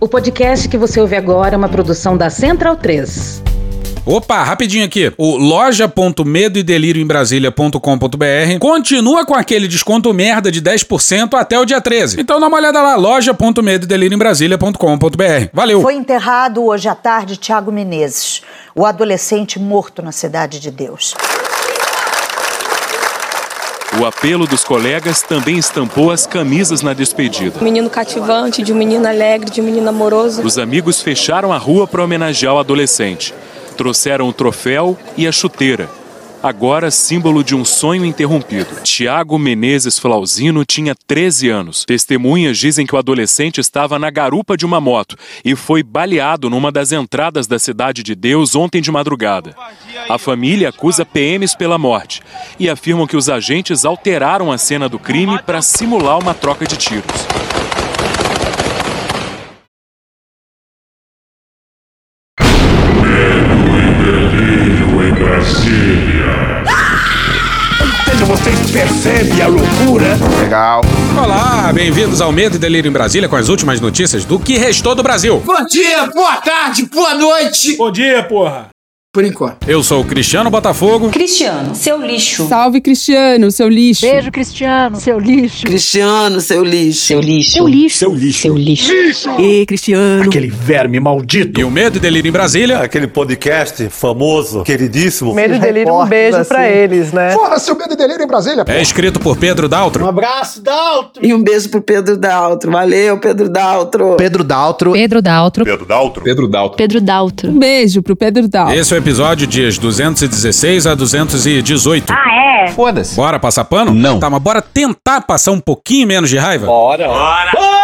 O podcast que você ouve agora é uma produção da Central 3. Opa, rapidinho aqui. O loja.medoedelirioembrasilha.com.br continua com aquele desconto merda de 10% até o dia 13. Então dá uma olhada lá, loja.medoedelirioembrasilha.com.br. Valeu! Foi enterrado hoje à tarde Tiago Menezes, o adolescente morto na Cidade de Deus. O apelo dos colegas também estampou as camisas na despedida. Um menino cativante, de um menino alegre, de um menino amoroso. Os amigos fecharam a rua para homenagear o adolescente. Trouxeram o troféu e a chuteira. Agora símbolo de um sonho interrompido. Tiago Menezes Flauzino tinha 13 anos. Testemunhas dizem que o adolescente estava na garupa de uma moto e foi baleado numa das entradas da Cidade de Deus ontem de madrugada. A família acusa PMs pela morte e afirmam que os agentes alteraram a cena do crime para simular uma troca de tiros. Legal. Olá, bem-vindos ao Medo e Delírio em Brasília com as últimas notícias do que restou do Brasil. Bom dia, boa tarde, boa noite. Bom dia, porra. Por enquanto. Eu sou o Cristiano Botafogo. Cristiano, seu lixo. Salve, Cristiano, seu lixo. Beijo, Cristiano, seu lixo. Cristiano, seu lixo. Seu lixo. Seu lixo. Seu lixo. Seu lixo. lixo. E Cristiano. Aquele verme maldito. E o Medo e Delírio em Brasília. Aquele podcast famoso, queridíssimo. Medo e Delírio, um beijo assim. pra eles, né? Fora seu Medo e Delírio em Brasília. É escrito por Pedro Daltro. Um abraço, Daltro. E um beijo pro Pedro Daltro. Valeu, Pedro Daltro. Pedro Daltro. Pedro Daltro. Pedro Daltro. Pedro Daltro. Pedro Daltro. Um beijo pro Pedro Daltro. Esse é episódio dias 216 a 218. Ah, é? Foda-se. Bora passar pano? Não. Tá, mas bora tentar passar um pouquinho menos de raiva? Bora. Bora. Bora! Bora!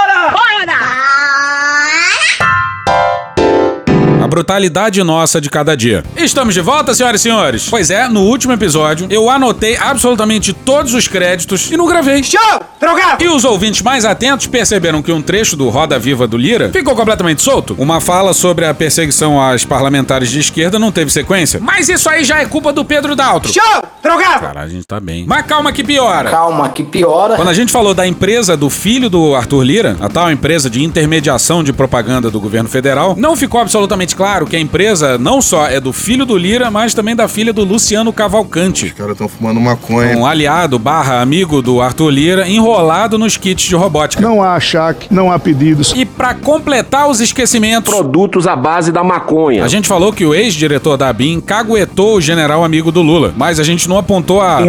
A brutalidade nossa de cada dia. Estamos de volta, senhoras e senhores? Pois é, no último episódio, eu anotei absolutamente todos os créditos e não gravei. Show! Drogado! E os ouvintes mais atentos perceberam que um trecho do Roda Viva do Lira ficou completamente solto. Uma fala sobre a perseguição às parlamentares de esquerda não teve sequência. Mas isso aí já é culpa do Pedro Daltro. Show! Drogado! Cara, a gente tá bem. Mas calma que piora. Calma, que piora. Quando a gente falou da empresa do filho do Arthur Lira, a tal empresa de intermediação de propaganda do governo federal, não ficou absolutamente claro que a empresa não só é do filho do Lira, mas também da filha do Luciano Cavalcante. Os caras estão fumando maconha. Um aliado barra amigo do Arthur Lira enrolado nos kits de robótica. Não há achaque, não há pedidos. E pra completar os esquecimentos, Produtos à base da maconha. a gente falou que o ex-diretor da ABIN caguetou o general amigo do Lula, mas a gente não apontou a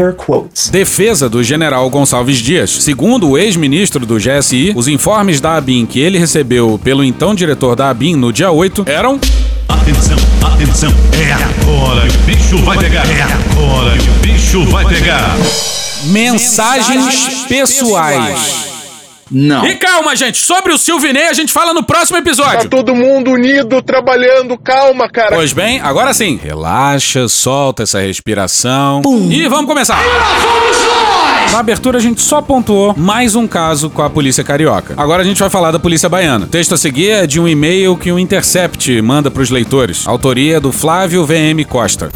defesa do general Gonçalves Dias. Segundo o ex-ministro do GSI, os informes da ABIN que ele recebeu pelo então diretor da ABIN no dia 8 eram Atenção, atenção. É agora que o bicho vai pegar. É agora que o bicho vai pegar. mensagens pessoais. Não. E calma, gente, sobre o Silvinei a gente fala no próximo episódio. todo mundo unido, trabalhando. Calma, cara. Pois bem, agora sim. Relaxa, solta essa respiração. E vamos começar. Na abertura a gente só pontuou mais um caso com a polícia carioca. Agora a gente vai falar da polícia baiana. O texto a seguir é de um e-mail que o Intercept manda para os leitores. Autoria do Flávio VM Costa.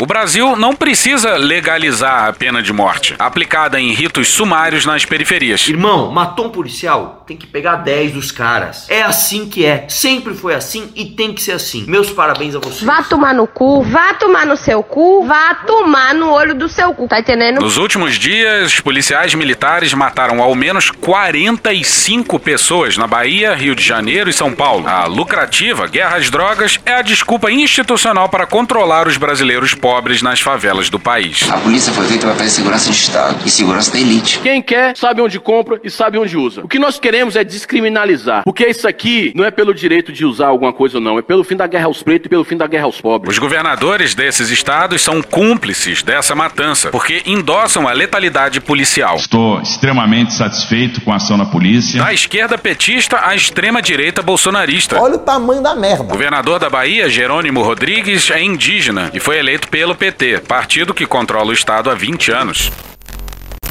O Brasil não precisa legalizar a pena de morte, aplicada em ritos sumários nas periferias. Irmão, matou um policial? Tem que pegar 10 dos caras. É assim que é. Sempre foi assim e tem que ser assim. Meus parabéns a você. Vá tomar no cu, vá tomar no seu cu, vá tomar no olho do seu cu, tá entendendo? Nos últimos dias, policiais militares mataram ao menos 45 pessoas na Bahia, Rio de Janeiro e São Paulo. A lucrativa guerra às drogas é a desculpa institucional para controlar os brasileiros pobres nas favelas do país. A polícia foi feita para fazer segurança de Estado e segurança da elite. Quem quer sabe onde compra e sabe onde usa. O que nós queremos é descriminalizar. Porque isso aqui não é pelo direito de usar alguma coisa ou não, é pelo fim da guerra aos pretos e pelo fim da guerra aos pobres. Os governadores desses estados são cúmplices dessa matança, porque endossam a letalidade policial. Estou extremamente satisfeito com a ação da polícia. Da esquerda petista à extrema-direita bolsonarista. Olha o tamanho da merda. O governador da Bahia, Jerônimo Rodrigues, é indígena e foi eleito pelo PT, partido que controla o estado há 20 anos.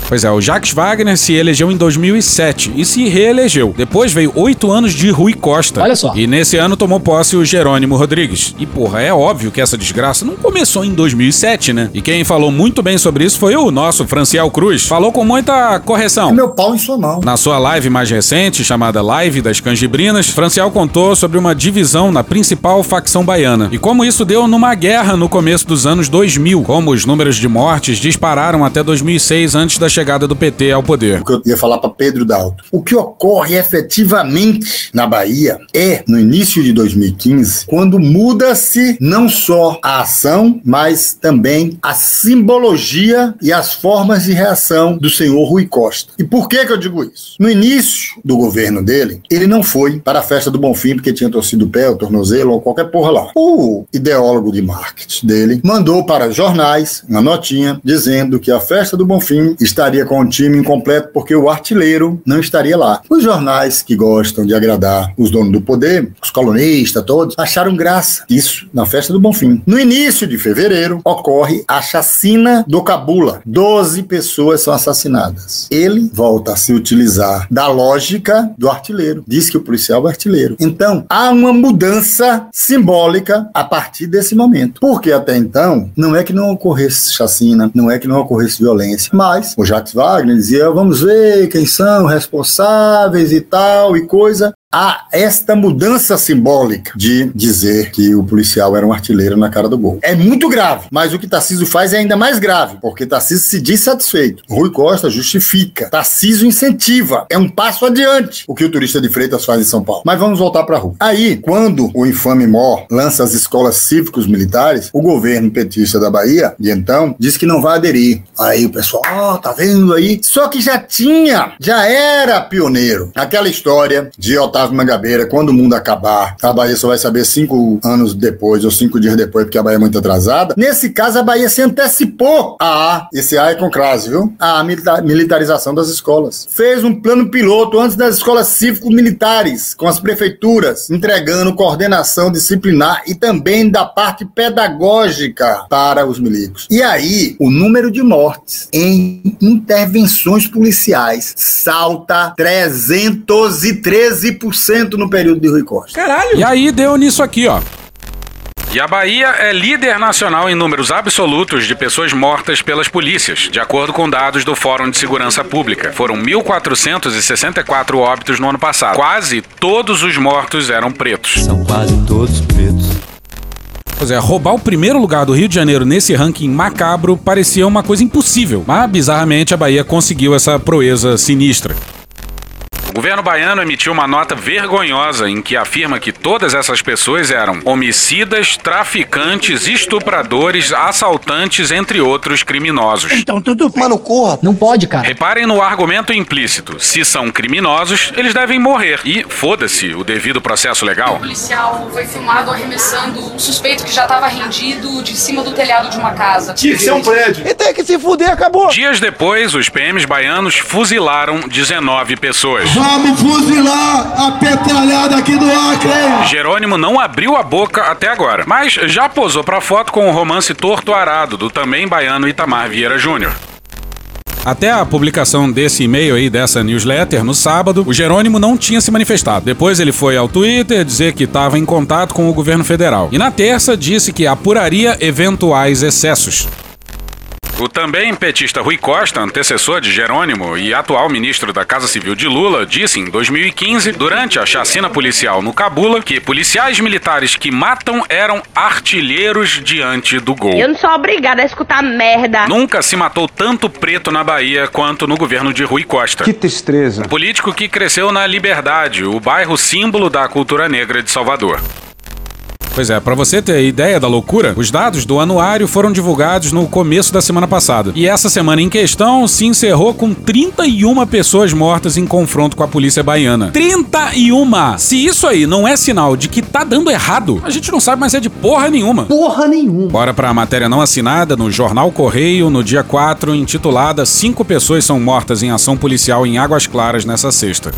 Pois é, o Jacques Wagner se elegeu em 2007 e se reelegeu. Depois veio oito anos de Rui Costa. Olha só. E nesse ano tomou posse o Jerônimo Rodrigues. E porra, é óbvio que essa desgraça não começou em 2007, né? E quem falou muito bem sobre isso foi o nosso Franciel Cruz. Falou com muita correção. É meu pau em sua mão. Na sua live mais recente, chamada Live das Canjibrinas, Franciel contou sobre uma divisão na principal facção baiana e como isso deu numa guerra no começo dos anos 2000, como os números de mortes dispararam até 2006 antes da chegada do PT ao poder. O que eu ia falar para Pedro Dalto. O que ocorre efetivamente na Bahia é, no início de 2015, quando muda-se não só a ação, mas também a simbologia e as formas de reação do senhor Rui Costa. E por que, que eu digo isso? No início do governo dele, ele não foi para a festa do Bonfim porque tinha torcido o pé, o tornozelo ou qualquer porra lá. O ideólogo de marketing dele mandou para jornais uma notinha dizendo que a festa do Bonfim estaria com o time incompleto porque o artilheiro não estaria lá. Os jornais que gostam de agradar os donos do poder, os colunistas todos, acharam graça isso na festa do Bonfim. No início de fevereiro ocorre a chacina do Cabula. Doze pessoas são assassinadas. Ele volta a se utilizar da lógica do artilheiro. Diz que o policial é artilheiro. Então, há uma mudança simbólica a partir desse momento. Porque até então, não é que não ocorresse chacina, não é que não ocorresse violência, mas o Jacques Wagner dizia: vamos ver quem são responsáveis e tal e coisa há esta mudança simbólica de dizer que o policial era um artilheiro na cara do gol. É muito grave, mas o que Tarcísio faz é ainda mais grave, porque Tarcísio se diz satisfeito. Rui Costa justifica. Tarcísio incentiva. É um passo adiante o que o turista de Freitas faz em São Paulo. Mas vamos voltar para a rua. Aí, quando o infame MOR lança as escolas cívicos militares, o governo petista da Bahia, de então, diz que não vai aderir. Aí o pessoal, ó, oh, tá vendo aí? Só que já tinha, já era pioneiro. Aquela história de Otávio Otávio Mangabeira, quando o mundo acabar, a Bahia só vai saber cinco anos depois ou cinco dias depois, porque a Bahia é muito atrasada. Nesse caso, a Bahia se antecipou a, esse A é com crase, viu? A militarização das escolas. Fez um plano piloto antes das escolas cívico-militares, com as prefeituras, entregando coordenação disciplinar e também da parte pedagógica para os milicos. E aí, o número de mortes em intervenções policiais salta 313% no período de Rui Costa. Caralho! E aí deu nisso aqui, ó. E a Bahia é líder nacional em números absolutos de pessoas mortas pelas polícias, de acordo com dados do Fórum de Segurança Pública. Foram 1.464 óbitos no ano passado. Quase todos os mortos eram pretos. São quase todos pretos. Pois é, roubar o primeiro lugar do Rio de Janeiro nesse ranking macabro parecia uma coisa impossível, mas bizarramente a Bahia conseguiu essa proeza sinistra. O governo baiano emitiu uma nota vergonhosa em que afirma que todas essas pessoas eram homicidas, traficantes, estupradores, assaltantes, entre outros criminosos. Então tudo. Mano, corra. Não pode, cara. Reparem no argumento implícito. Se são criminosos, eles devem morrer. E foda-se o devido processo legal. O policial foi filmado arremessando um suspeito que já estava rendido de cima do telhado de uma casa. Tinha que ser um prédio. E tem que se fuder, acabou. Dias depois, os PMs baianos fuzilaram 19 pessoas. Vamos fuzilar a petralhada aqui do Acre! Jerônimo não abriu a boca até agora, mas já posou pra foto com o romance Torto Arado, do também baiano Itamar Vieira Júnior. Até a publicação desse e-mail aí, dessa newsletter, no sábado, o Jerônimo não tinha se manifestado. Depois ele foi ao Twitter dizer que estava em contato com o governo federal. E na terça disse que apuraria eventuais excessos. O também petista Rui Costa, antecessor de Jerônimo e atual ministro da Casa Civil de Lula, disse em 2015, durante a chacina policial no Cabula, que policiais militares que matam eram artilheiros diante do gol. Eu não sou obrigada a escutar merda. Nunca se matou tanto preto na Bahia quanto no governo de Rui Costa. Que tristeza. O político que cresceu na Liberdade, o bairro símbolo da cultura negra de Salvador. Pois é, para você ter ideia da loucura, os dados do anuário foram divulgados no começo da semana passada. E essa semana em questão se encerrou com 31 pessoas mortas em confronto com a polícia baiana. 31! Se isso aí não é sinal de que tá dando errado, a gente não sabe mais é de porra nenhuma. Porra nenhuma. Bora pra matéria não assinada no Jornal Correio, no dia 4, intitulada Cinco pessoas são mortas em ação policial em Águas Claras nessa sexta.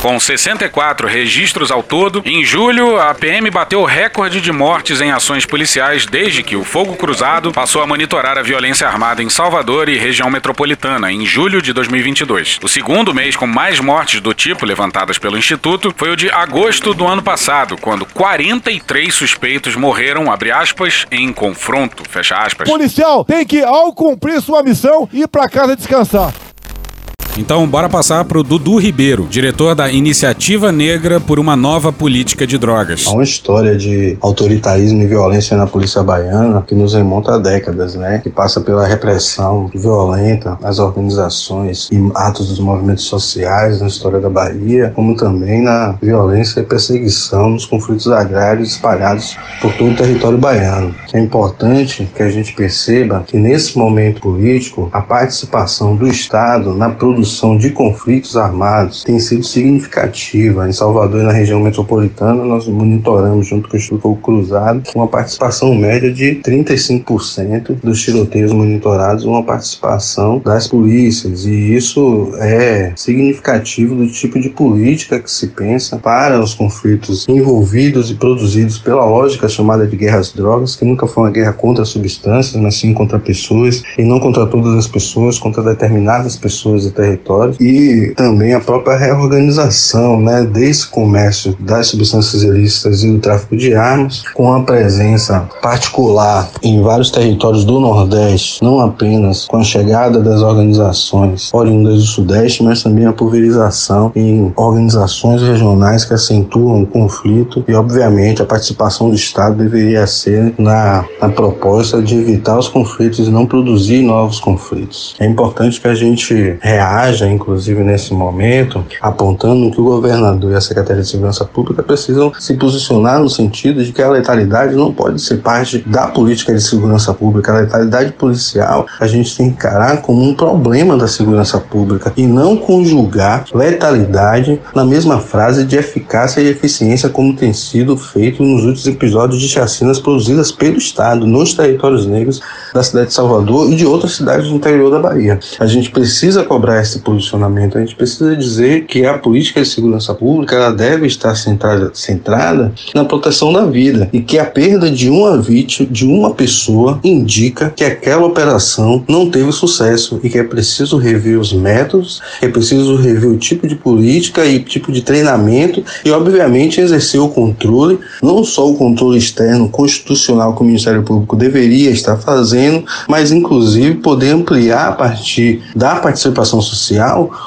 Com 64 registros ao todo, em julho a PM bateu o recorde de mortes em ações policiais desde que o Fogo Cruzado passou a monitorar a violência armada em Salvador e região metropolitana em julho de 2022. O segundo mês com mais mortes do tipo levantadas pelo Instituto foi o de agosto do ano passado, quando 43 suspeitos morreram, abre aspas, em confronto, fecha aspas. Policial tem que, ao cumprir sua missão, ir para casa descansar. Então, bora passar pro Dudu Ribeiro, diretor da Iniciativa Negra por uma Nova Política de Drogas. Há uma história de autoritarismo e violência na polícia baiana que nos remonta a décadas, né? Que passa pela repressão violenta às organizações e atos dos movimentos sociais na história da Bahia, como também na violência e perseguição nos conflitos agrários espalhados por todo o território baiano. É importante que a gente perceba que nesse momento político, a participação do Estado na produção de conflitos armados tem sido significativa. Em Salvador e na região metropolitana, nós monitoramos, junto com o Instituto Cruzado, uma participação média de 35% dos tiroteios monitorados, uma participação das polícias. E isso é significativo do tipo de política que se pensa para os conflitos envolvidos e produzidos pela lógica chamada de guerras drogas, que nunca foi uma guerra contra substâncias, mas sim contra pessoas, e não contra todas as pessoas, contra determinadas pessoas e territórios e também a própria reorganização né, desse comércio das substâncias ilícitas e do tráfico de armas, com a presença particular em vários territórios do Nordeste, não apenas com a chegada das organizações oriundas do Sudeste, mas também a pulverização em organizações regionais que acentuam o conflito e, obviamente, a participação do Estado deveria ser na, na proposta de evitar os conflitos e não produzir novos conflitos. É importante que a gente reaja, inclusive nesse momento, apontando que o governador e a Secretaria de Segurança Pública precisam se posicionar no sentido de que a letalidade não pode ser parte da política de segurança pública. A letalidade policial a gente tem que encarar como um problema da segurança pública e não conjugar letalidade na mesma frase de eficácia e eficiência como tem sido feito nos últimos episódios de chacinas produzidas pelo Estado nos territórios negros da cidade de Salvador e de outras cidades do interior da Bahia. A gente precisa cobrar esse posicionamento, a gente precisa dizer que a política de segurança pública ela deve estar centrada, centrada na proteção da vida e que a perda de uma vítima, de uma pessoa, indica que aquela operação não teve sucesso e que é preciso rever os métodos, é preciso rever o tipo de política e tipo de treinamento e, obviamente, exercer o controle, não só o controle externo constitucional que o Ministério Público deveria estar fazendo, mas inclusive poder ampliar a partir da participação social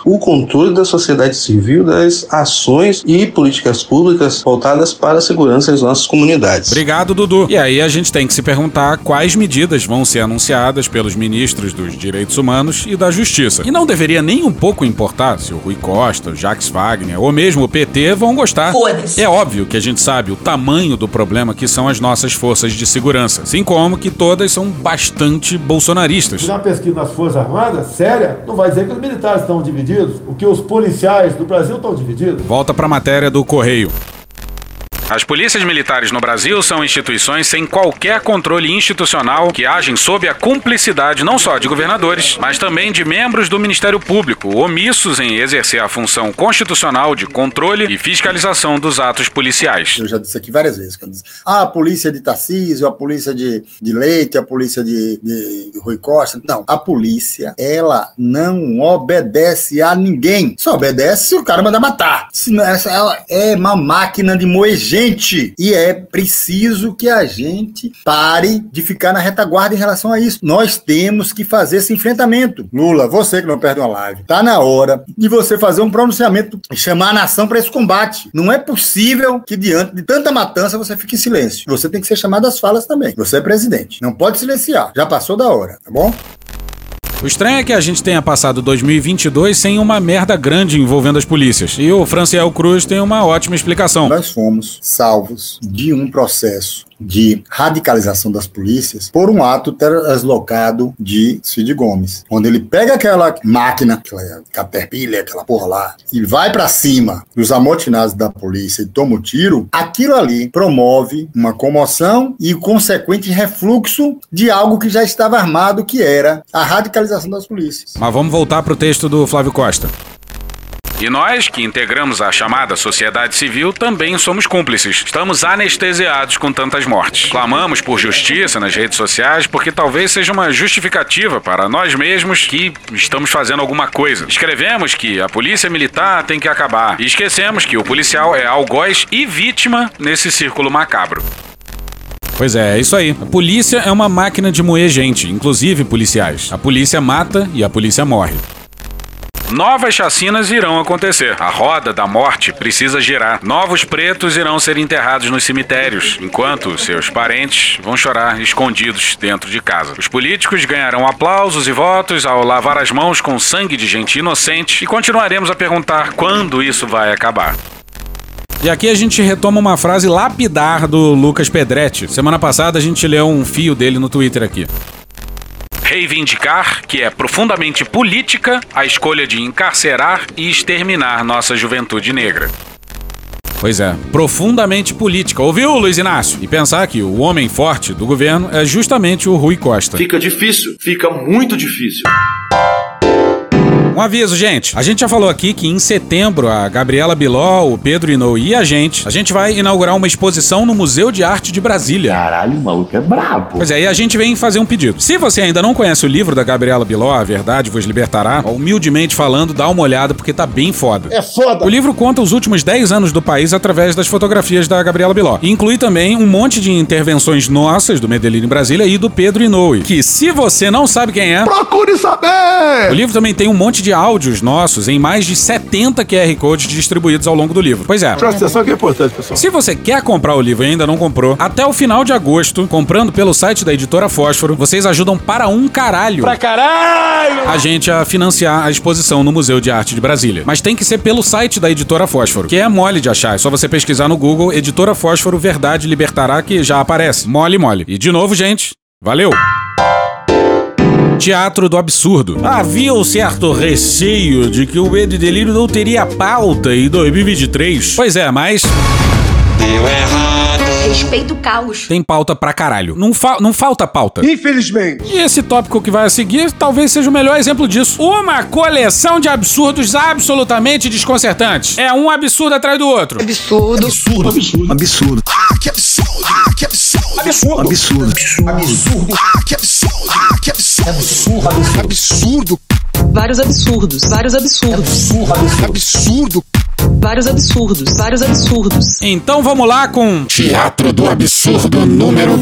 o controle da sociedade civil das ações e políticas públicas voltadas para a segurança das nossas comunidades. Obrigado, Dudu. E aí a gente tem que se perguntar quais medidas vão ser anunciadas pelos ministros dos Direitos Humanos e da Justiça. E não deveria nem um pouco importar se o Rui Costa, o Jacques Wagner ou mesmo o PT vão gostar. É óbvio que a gente sabe o tamanho do problema que são as nossas forças de segurança, assim como que todas são bastante bolsonaristas. Uma pesquisa nas Forças Armadas, séria, não vai dizer que os militares estão divididos, o que os policiais do Brasil estão divididos. Volta para a matéria do Correio. As polícias militares no Brasil são instituições sem qualquer controle institucional que agem sob a cumplicidade não só de governadores, mas também de membros do Ministério Público, omissos em exercer a função constitucional de controle e fiscalização dos atos policiais. Eu já disse aqui várias vezes. Quando diz, ah, a polícia de Tarcísio, a polícia de, de Leite, a polícia de, de Rui Costa. Não, a polícia, ela não obedece a ninguém. Só obedece se o cara mandar matar. Senão, ela é uma máquina de moer gente e é preciso que a gente pare de ficar na retaguarda em relação a isso. Nós temos que fazer esse enfrentamento. Lula, você que não perde uma live, tá na hora de você fazer um pronunciamento, chamar a nação para esse combate. Não é possível que diante de tanta matança você fique em silêncio. Você tem que ser chamado às falas também. Você é presidente. Não pode silenciar. Já passou da hora, tá bom? O estranho é que a gente tenha passado 2022 sem uma merda grande envolvendo as polícias. E o Franciel Cruz tem uma ótima explicação. Nós fomos salvos de um processo de radicalização das polícias por um ato translocado de Cid Gomes, onde ele pega aquela máquina, aquela caterpillar, aquela porra lá, e vai para cima dos amotinados da polícia e toma o tiro, aquilo ali promove uma comoção e o consequente refluxo de algo que já estava armado, que era a radicalização das polícias. Mas vamos voltar pro texto do Flávio Costa. E nós, que integramos a chamada sociedade civil, também somos cúmplices. Estamos anestesiados com tantas mortes. Clamamos por justiça nas redes sociais porque talvez seja uma justificativa para nós mesmos que estamos fazendo alguma coisa. Escrevemos que a polícia militar tem que acabar e esquecemos que o policial é algoz e vítima nesse círculo macabro. Pois é, é isso aí. A polícia é uma máquina de moer gente, inclusive policiais. A polícia mata e a polícia morre. Novas chacinas irão acontecer. A roda da morte precisa girar. Novos pretos irão ser enterrados nos cemitérios, enquanto seus parentes vão chorar escondidos dentro de casa. Os políticos ganharão aplausos e votos ao lavar as mãos com sangue de gente inocente e continuaremos a perguntar quando isso vai acabar. E aqui a gente retoma uma frase lapidar do Lucas Pedretti. Semana passada a gente leu um fio dele no Twitter aqui. Reivindicar que é profundamente política a escolha de encarcerar e exterminar nossa juventude negra. Pois é, profundamente política. Ouviu, Luiz Inácio? E pensar que o homem forte do governo é justamente o Rui Costa. Fica difícil, fica muito difícil. Um aviso, gente. A gente já falou aqui que em setembro a Gabriela Biló, o Pedro Inou e a gente, a gente vai inaugurar uma exposição no Museu de Arte de Brasília. Caralho, o maluco é brabo. Pois é, e a gente vem fazer um pedido. Se você ainda não conhece o livro da Gabriela Biló, A Verdade Vos Libertará, humildemente falando, dá uma olhada porque tá bem foda. É foda. O livro conta os últimos 10 anos do país através das fotografias da Gabriela Biló. E inclui também um monte de intervenções nossas do Medellín em Brasília e do Pedro Inoue, que se você não sabe quem é, procure saber. O livro também tem um monte de áudios nossos em mais de 70 QR Codes distribuídos ao longo do livro. Pois é. Presta atenção que é importante, pessoal. Se você quer comprar o livro e ainda não comprou, até o final de agosto, comprando pelo site da editora Fósforo, vocês ajudam para um caralho. Pra caralho! A gente a financiar a exposição no Museu de Arte de Brasília. Mas tem que ser pelo site da editora Fósforo, que é mole de achar. É só você pesquisar no Google Editora Fósforo Verdade Libertará, que já aparece. Mole, mole. E de novo, gente, valeu! Teatro do Absurdo. Havia um certo receio de que o Medo e Delírio não teria pauta em 2023. Pois é, mas. Deu errado. Respeito o caos. Tem pauta pra caralho. Não, fa não falta pauta. Infelizmente. E esse tópico que vai a seguir talvez seja o melhor exemplo disso. Uma coleção de absurdos absolutamente desconcertantes. É um absurdo atrás do outro. Absurdo. Absurdo, absurdo. Absurdo. Ah, que absurdo. Ah, que absurdo. Absurdo. Absurdo. Absurdo. Ah, que absurdo. Ah, que absurdo. Absurdo. Absurdo. Vários absurdos. Vários absurdos. Absurdo. Absurdo. Vários absurdos. Vários absurdos. Então vamos lá com Teatro do Absurdo número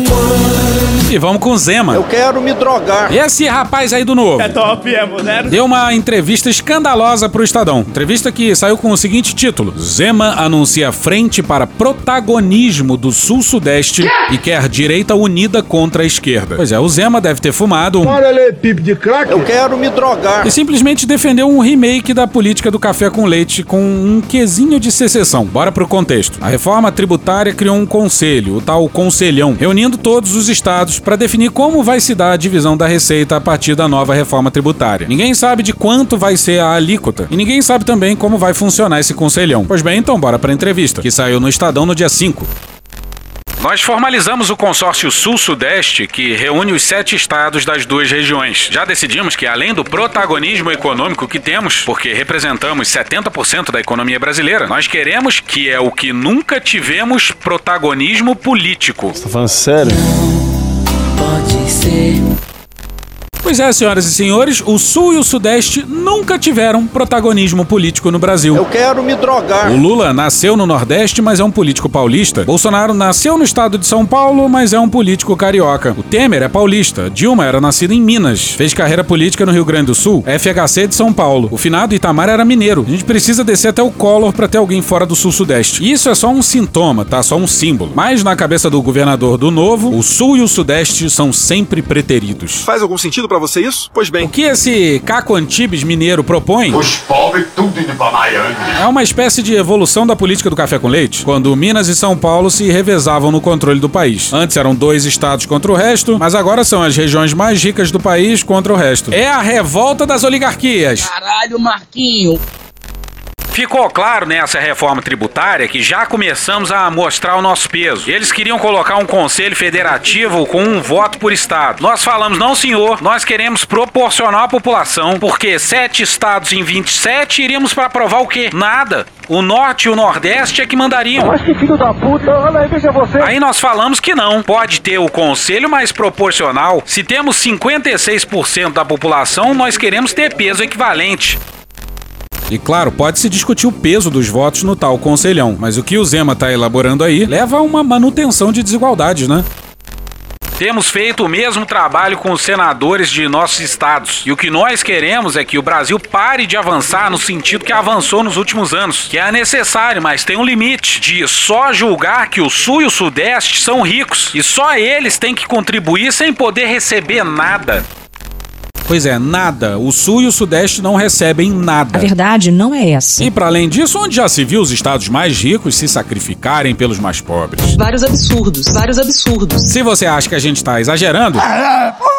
E vamos com Zema. Eu quero me drogar. Esse rapaz aí do novo. É top, é moderno. Deu uma entrevista escandalosa pro Estadão. Entrevista que saiu com o seguinte título: Zema anuncia frente para protagonismo do Sul-Sudeste e quer direita unida contra a esquerda. Pois é, o Zema deve ter fumado um. Olha ali, pipe de crack. Eu quero me drogar. E simplesmente defendeu um remake da política do café com leite com um quesinho de secessão. Bora pro contexto. A reforma tributária criou um conselho, o tal conselhão, reunindo todos os estados para definir como vai se dar a divisão da receita a partir da nova reforma tributária. Ninguém sabe de quanto vai ser a alíquota e ninguém sabe também como vai funcionar esse conselhão. Pois bem, então bora pra entrevista, que saiu no Estadão no dia 5. Nós formalizamos o consórcio Sul-Sudeste, que reúne os sete estados das duas regiões. Já decidimos que, além do protagonismo econômico que temos, porque representamos 70% da economia brasileira, nós queremos, que é o que nunca tivemos, protagonismo político. Você tá falando sério? Pode ser. Pois é, senhoras e senhores, o Sul e o Sudeste nunca tiveram protagonismo político no Brasil. Eu quero me drogar. O Lula nasceu no Nordeste, mas é um político paulista. Bolsonaro nasceu no estado de São Paulo, mas é um político carioca. O Temer é paulista. Dilma era nascida em Minas. Fez carreira política no Rio Grande do Sul. FHC de São Paulo. O finado Itamar era mineiro. A gente precisa descer até o Collor pra ter alguém fora do Sul-Sudeste. E Isso é só um sintoma, tá? Só um símbolo. Mas na cabeça do governador do Novo, o Sul e o Sudeste são sempre preteridos. Faz algum sentido pra você isso? Pois bem. O que esse Caco Antibes mineiro propõe Os pobres tudo indo pra Miami. é uma espécie de evolução da política do café com leite, quando Minas e São Paulo se revezavam no controle do país. Antes eram dois estados contra o resto, mas agora são as regiões mais ricas do país contra o resto. É a revolta das oligarquias. Caralho, Marquinho. Ficou claro nessa reforma tributária que já começamos a mostrar o nosso peso. Eles queriam colocar um conselho federativo com um voto por estado. Nós falamos, não senhor, nós queremos proporcionar a população, porque sete estados em 27 iríamos para aprovar o quê? Nada. O norte e o nordeste é que mandariam. Mas que filho da puta, olha aí, veja você. Aí nós falamos que não. Pode ter o conselho mais proporcional. Se temos 56% da população, nós queremos ter peso equivalente. E claro, pode-se discutir o peso dos votos no tal conselhão, mas o que o Zema está elaborando aí leva a uma manutenção de desigualdades, né? Temos feito o mesmo trabalho com os senadores de nossos estados. E o que nós queremos é que o Brasil pare de avançar no sentido que avançou nos últimos anos, que é necessário, mas tem um limite de só julgar que o Sul e o Sudeste são ricos e só eles têm que contribuir sem poder receber nada. Pois é, nada. O Sul e o Sudeste não recebem nada. A verdade não é essa. E para além disso, onde já se viu os estados mais ricos se sacrificarem pelos mais pobres? Vários absurdos, vários absurdos. Se você acha que a gente tá exagerando,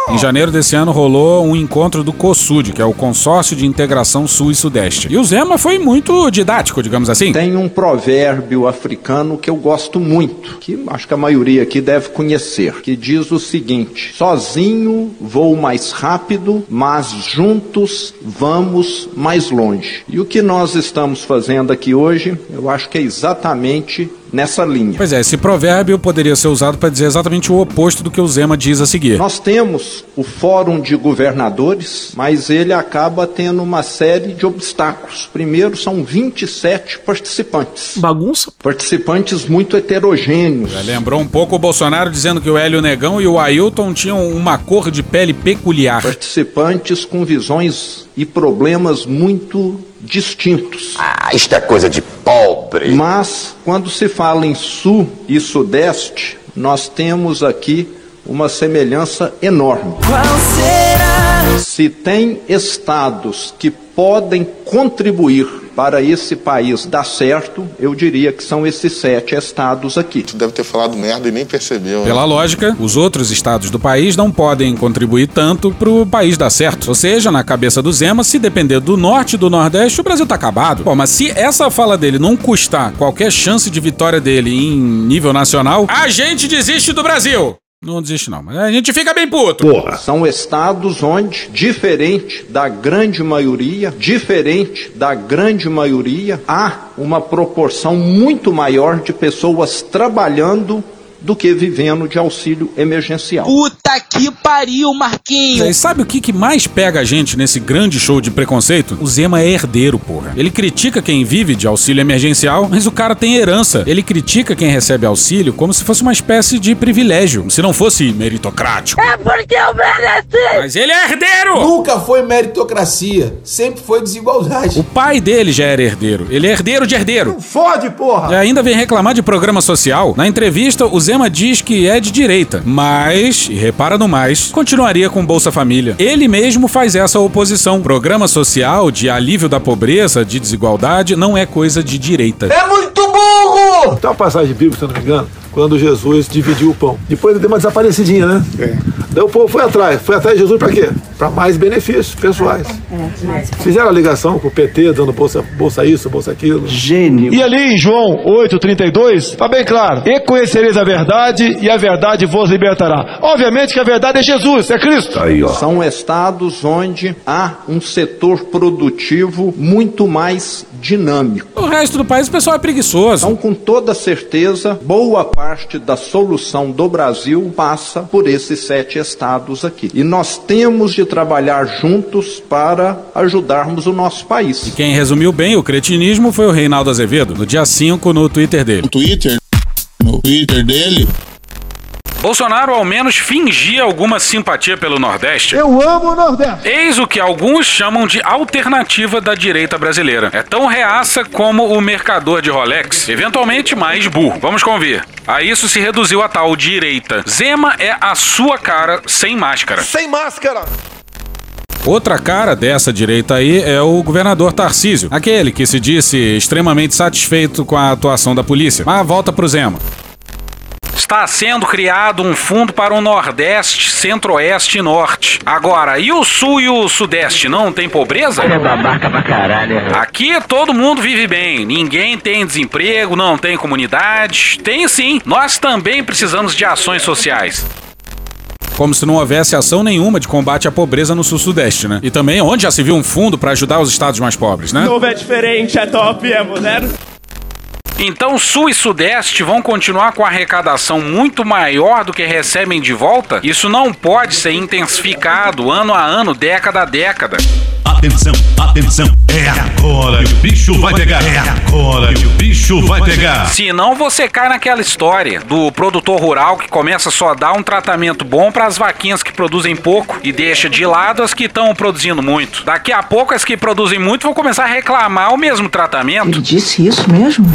em janeiro desse ano rolou um encontro do COSUD, que é o Consórcio de Integração Sul e Sudeste. E o Zema foi muito didático, digamos assim. Tem um provérbio africano que eu gosto muito, que acho que a maioria aqui deve conhecer, que diz o seguinte: sozinho vou mais rápido, mas juntos vamos mais longe. E o que nós estamos fazendo aqui hoje, eu acho que é exatamente nessa linha. Pois é, esse provérbio poderia ser usado para dizer exatamente o oposto do que o Zema diz a seguir. Nós temos o Fórum de Governadores, mas ele acaba tendo uma série de obstáculos. Primeiro, são 27 participantes. Bagunça? Participantes muito heterogêneos. Já lembrou um pouco o Bolsonaro dizendo que o Hélio Negão e o Ailton tinham uma cor de pele peculiar. Participantes com visões e problemas muito distintos. Ah, isto é coisa de pobre. Mas, quando se fala em Sul e Sudeste, nós temos aqui uma semelhança enorme. Qual será? Se tem estados que podem contribuir para esse país dar certo, eu diria que são esses sete estados aqui. Tu deve ter falado merda e nem percebeu. né? Pela lógica, os outros estados do país não podem contribuir tanto pro país dar certo. Ou seja, na cabeça do Zema, se depender do norte e do nordeste, o Brasil tá acabado. Pô, mas se essa fala dele não custar qualquer chance de vitória dele em nível nacional, a gente desiste do Brasil. Não desiste não, mas a gente fica bem puto. Porra. São estados onde, diferente da grande maioria, diferente da grande maioria, há uma proporção muito maior de pessoas trabalhando do que vivendo de auxílio emergencial. Puta que pariu, Marquinhos! E sabe o que, que mais pega a gente nesse grande show de preconceito? O Zema é herdeiro, porra. Ele critica quem vive de auxílio emergencial, mas o cara tem herança. Ele critica quem recebe auxílio como se fosse uma espécie de privilégio, se não fosse meritocrático. É porque eu mereci! Mas ele é herdeiro! Nunca foi meritocracia, sempre foi desigualdade. O pai dele já era herdeiro. Ele é herdeiro de herdeiro. Fode, porra! E ainda vem reclamar de programa social. Na entrevista, o Zema diz que é de direita, mas, e repara no mais, continuaria com Bolsa Família. Ele mesmo faz essa oposição. Programa social de alívio da pobreza, de desigualdade, não é coisa de direita. É muito burro! Tem uma passagem bíblica, se eu não me engano, quando Jesus dividiu o pão. Depois ele deu uma desaparecidinha, né? É. Daí o povo foi atrás. Foi atrás de Jesus pra quê? Pra mais benefícios pessoais. Fizeram a ligação com o PT, dando bolsa, bolsa isso, bolsa aquilo. Gênio. E ali em João 8,32, tá bem claro. E conhecereis a verdade, e a verdade vos libertará. Obviamente que a verdade é Jesus, é Cristo. Aí, São estados onde há um setor produtivo muito mais dinâmico. O resto do país o pessoal é preguiçoso. Então, com toda certeza, boa parte da solução do Brasil passa por esses sete estados aqui. E nós temos de trabalhar juntos para ajudarmos o nosso país. E quem resumiu bem o cretinismo foi o Reinaldo Azevedo, no dia 5 no Twitter dele. No Twitter? No Twitter dele? Bolsonaro ao menos fingia alguma simpatia pelo Nordeste. Eu amo o Nordeste. Eis o que alguns chamam de alternativa da direita brasileira. É tão reaça como o mercador de Rolex, eventualmente mais burro. Vamos convir. A isso se reduziu a tal direita. Zema é a sua cara sem máscara. Sem máscara. Outra cara dessa direita aí é o governador Tarcísio, aquele que se disse extremamente satisfeito com a atuação da polícia. Mas volta pro Zema. Está sendo criado um fundo para o Nordeste centro-oeste e norte. Agora, e o sul e o sudeste não tem pobreza? É babaca pra caralho. Aqui todo mundo vive bem, ninguém tem desemprego, não tem comunidade. Tem sim, nós também precisamos de ações sociais. Como se não houvesse ação nenhuma de combate à pobreza no sul-sudeste, né? E também onde já se viu um fundo para ajudar os estados mais pobres, né? Novo é diferente, é top, é moderno. Então, Sul e Sudeste vão continuar com arrecadação muito maior do que recebem de volta? Isso não pode ser intensificado ano a ano, década a década. Atenção, atenção, é agora que o bicho vai pegar. É agora que o bicho vai pegar. Senão você cai naquela história do produtor rural que começa só a dar um tratamento bom para as vaquinhas que produzem pouco e deixa de lado as que estão produzindo muito. Daqui a pouco as que produzem muito vão começar a reclamar o mesmo tratamento. Ele disse isso mesmo?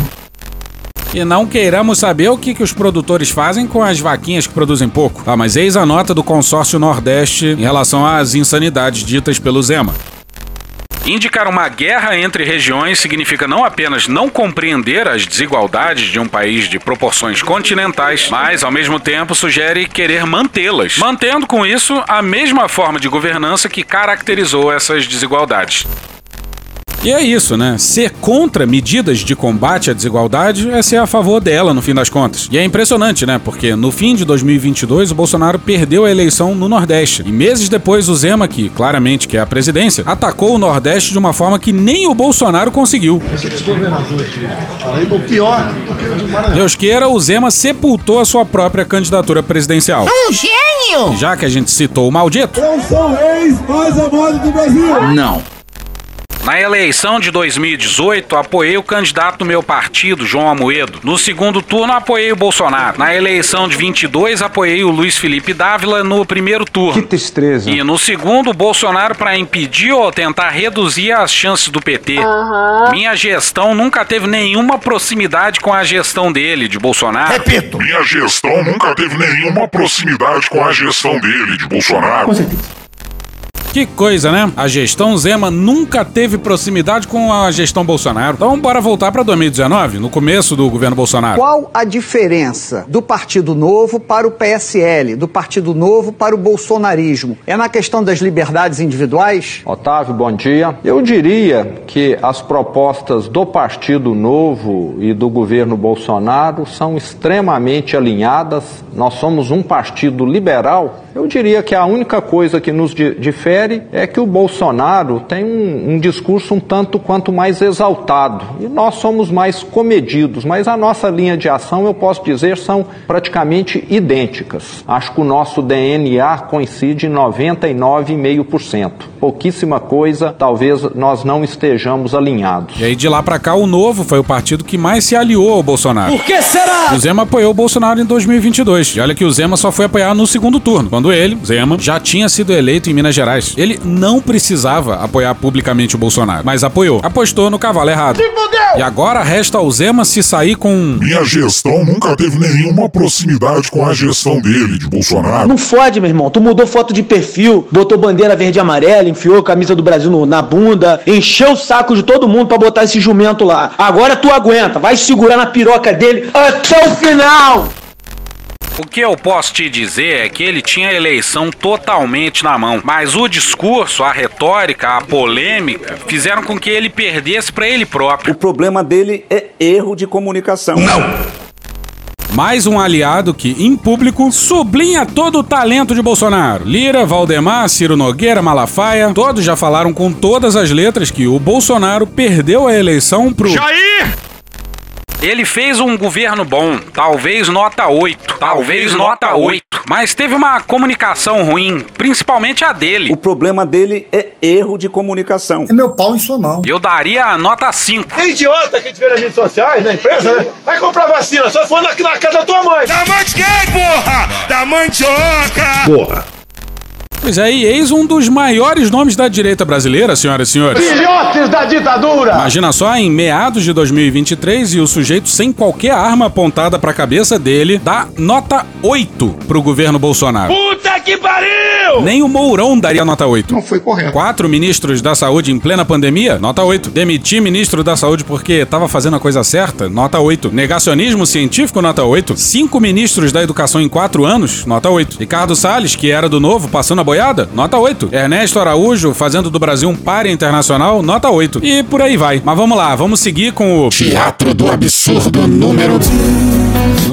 E não queiramos saber o que, que os produtores fazem com as vaquinhas que produzem pouco. Ah, mas eis a nota do consórcio Nordeste em relação às insanidades ditas pelo Zema. Indicar uma guerra entre regiões significa não apenas não compreender as desigualdades de um país de proporções continentais, mas ao mesmo tempo sugere querer mantê-las, mantendo com isso a mesma forma de governança que caracterizou essas desigualdades. E é isso, né? Ser contra medidas de combate à desigualdade é ser a favor dela, no fim das contas. E é impressionante, né? Porque no fim de 2022 o Bolsonaro perdeu a eleição no Nordeste. E meses depois o Zema, que claramente quer a presidência, atacou o Nordeste de uma forma que nem o Bolsonaro conseguiu. O pior, Deus queira, o Zema sepultou a sua própria candidatura presidencial. Um gênio! Já que a gente citou o maldito, Eu sou o ex mais amado do Brasil. Não. Na eleição de 2018, apoiei o candidato do meu partido, João Amoedo. No segundo turno, apoiei o Bolsonaro. Na eleição de 22, apoiei o Luiz Felipe Dávila no primeiro turno. Que tristeza. E no segundo, o Bolsonaro para impedir ou tentar reduzir as chances do PT. Minha gestão nunca teve nenhuma proximidade com a gestão dele, de Bolsonaro. Repito. Minha gestão nunca teve nenhuma proximidade com a gestão dele, de Bolsonaro. Que coisa, né? A gestão Zema nunca teve proximidade com a gestão Bolsonaro. Então bora voltar para 2019, no começo do governo Bolsonaro. Qual a diferença do Partido Novo para o PSL, do Partido Novo para o bolsonarismo? É na questão das liberdades individuais? Otávio, bom dia. Eu diria que as propostas do Partido Novo e do governo Bolsonaro são extremamente alinhadas. Nós somos um partido liberal. Eu diria que a única coisa que nos di- difere é que o Bolsonaro tem um, um discurso um tanto quanto mais exaltado e nós somos mais comedidos, mas a nossa linha de ação, eu posso dizer, são praticamente idênticas. Acho que o nosso DNA coincide em 99,5%. Pouquíssima coisa, talvez nós não estejamos alinhados. E aí de lá pra cá, o Novo foi o partido que mais se aliou ao Bolsonaro. Por que será? O Zema apoiou o Bolsonaro em 2022. E olha que o Zema só foi apoiar no segundo turno, quando ele, Zema, já tinha sido eleito em Minas Gerais. Ele não precisava apoiar publicamente o Bolsonaro, mas apoiou. Apostou no cavalo errado. E agora resta ao Zema se sair com. Minha gestão nunca teve nenhuma proximidade com a gestão dele, de Bolsonaro. Não fode, meu irmão. Tu mudou foto de perfil, botou bandeira verde e amarela, enfiou a camisa do Brasil no- na bunda, encheu o saco de todo mundo pra botar esse jumento lá. Agora tu aguenta, vai segurar na piroca dele até o final. O que eu posso te dizer é que ele tinha a eleição totalmente na mão, mas o discurso, a retórica, a polêmica fizeram com que ele perdesse pra ele próprio. O problema dele é erro de comunicação. Mais um aliado que, em público, sublinha todo o talento de Bolsonaro. Lira, Valdemar, Ciro Nogueira, Malafaia, todos já falaram com todas as letras que o Bolsonaro perdeu a eleição pro. Jair! Ele fez um governo bom, talvez nota 8, talvez nota 8, mas teve uma comunicação ruim, principalmente a dele. O problema dele é erro de comunicação. É meu pau em sua mão. Eu daria a nota 5. É idiota que vê nas redes sociais, na empresa, né? Vai comprar vacina, só for na, na casa da tua mãe. Da mãe de quem, porra? Da mandioca! Porra. Pois é, e eis um dos maiores nomes da direita brasileira, senhoras e senhores. Filhotes da ditadura! Imagina só, em meados de 2023 e o sujeito sem qualquer arma apontada pra cabeça dele dá nota 8 pro governo Bolsonaro. Puta que pariu! Nem o Mourão daria nota 8. Não foi correto. Quatro ministros da saúde em plena pandemia, nota 8. Demitir ministro da saúde porque tava fazendo a coisa certa, nota 8. Negacionismo científico, nota 8. Cinco ministros da educação em quatro anos, nota 8. Ricardo Salles, que era do novo, passando a boiada, nota 8. Ernesto Araújo, fazendo do Brasil um páreo internacional, nota 8. E por aí vai. Mas vamos lá, vamos seguir com o. Teatro do Absurdo número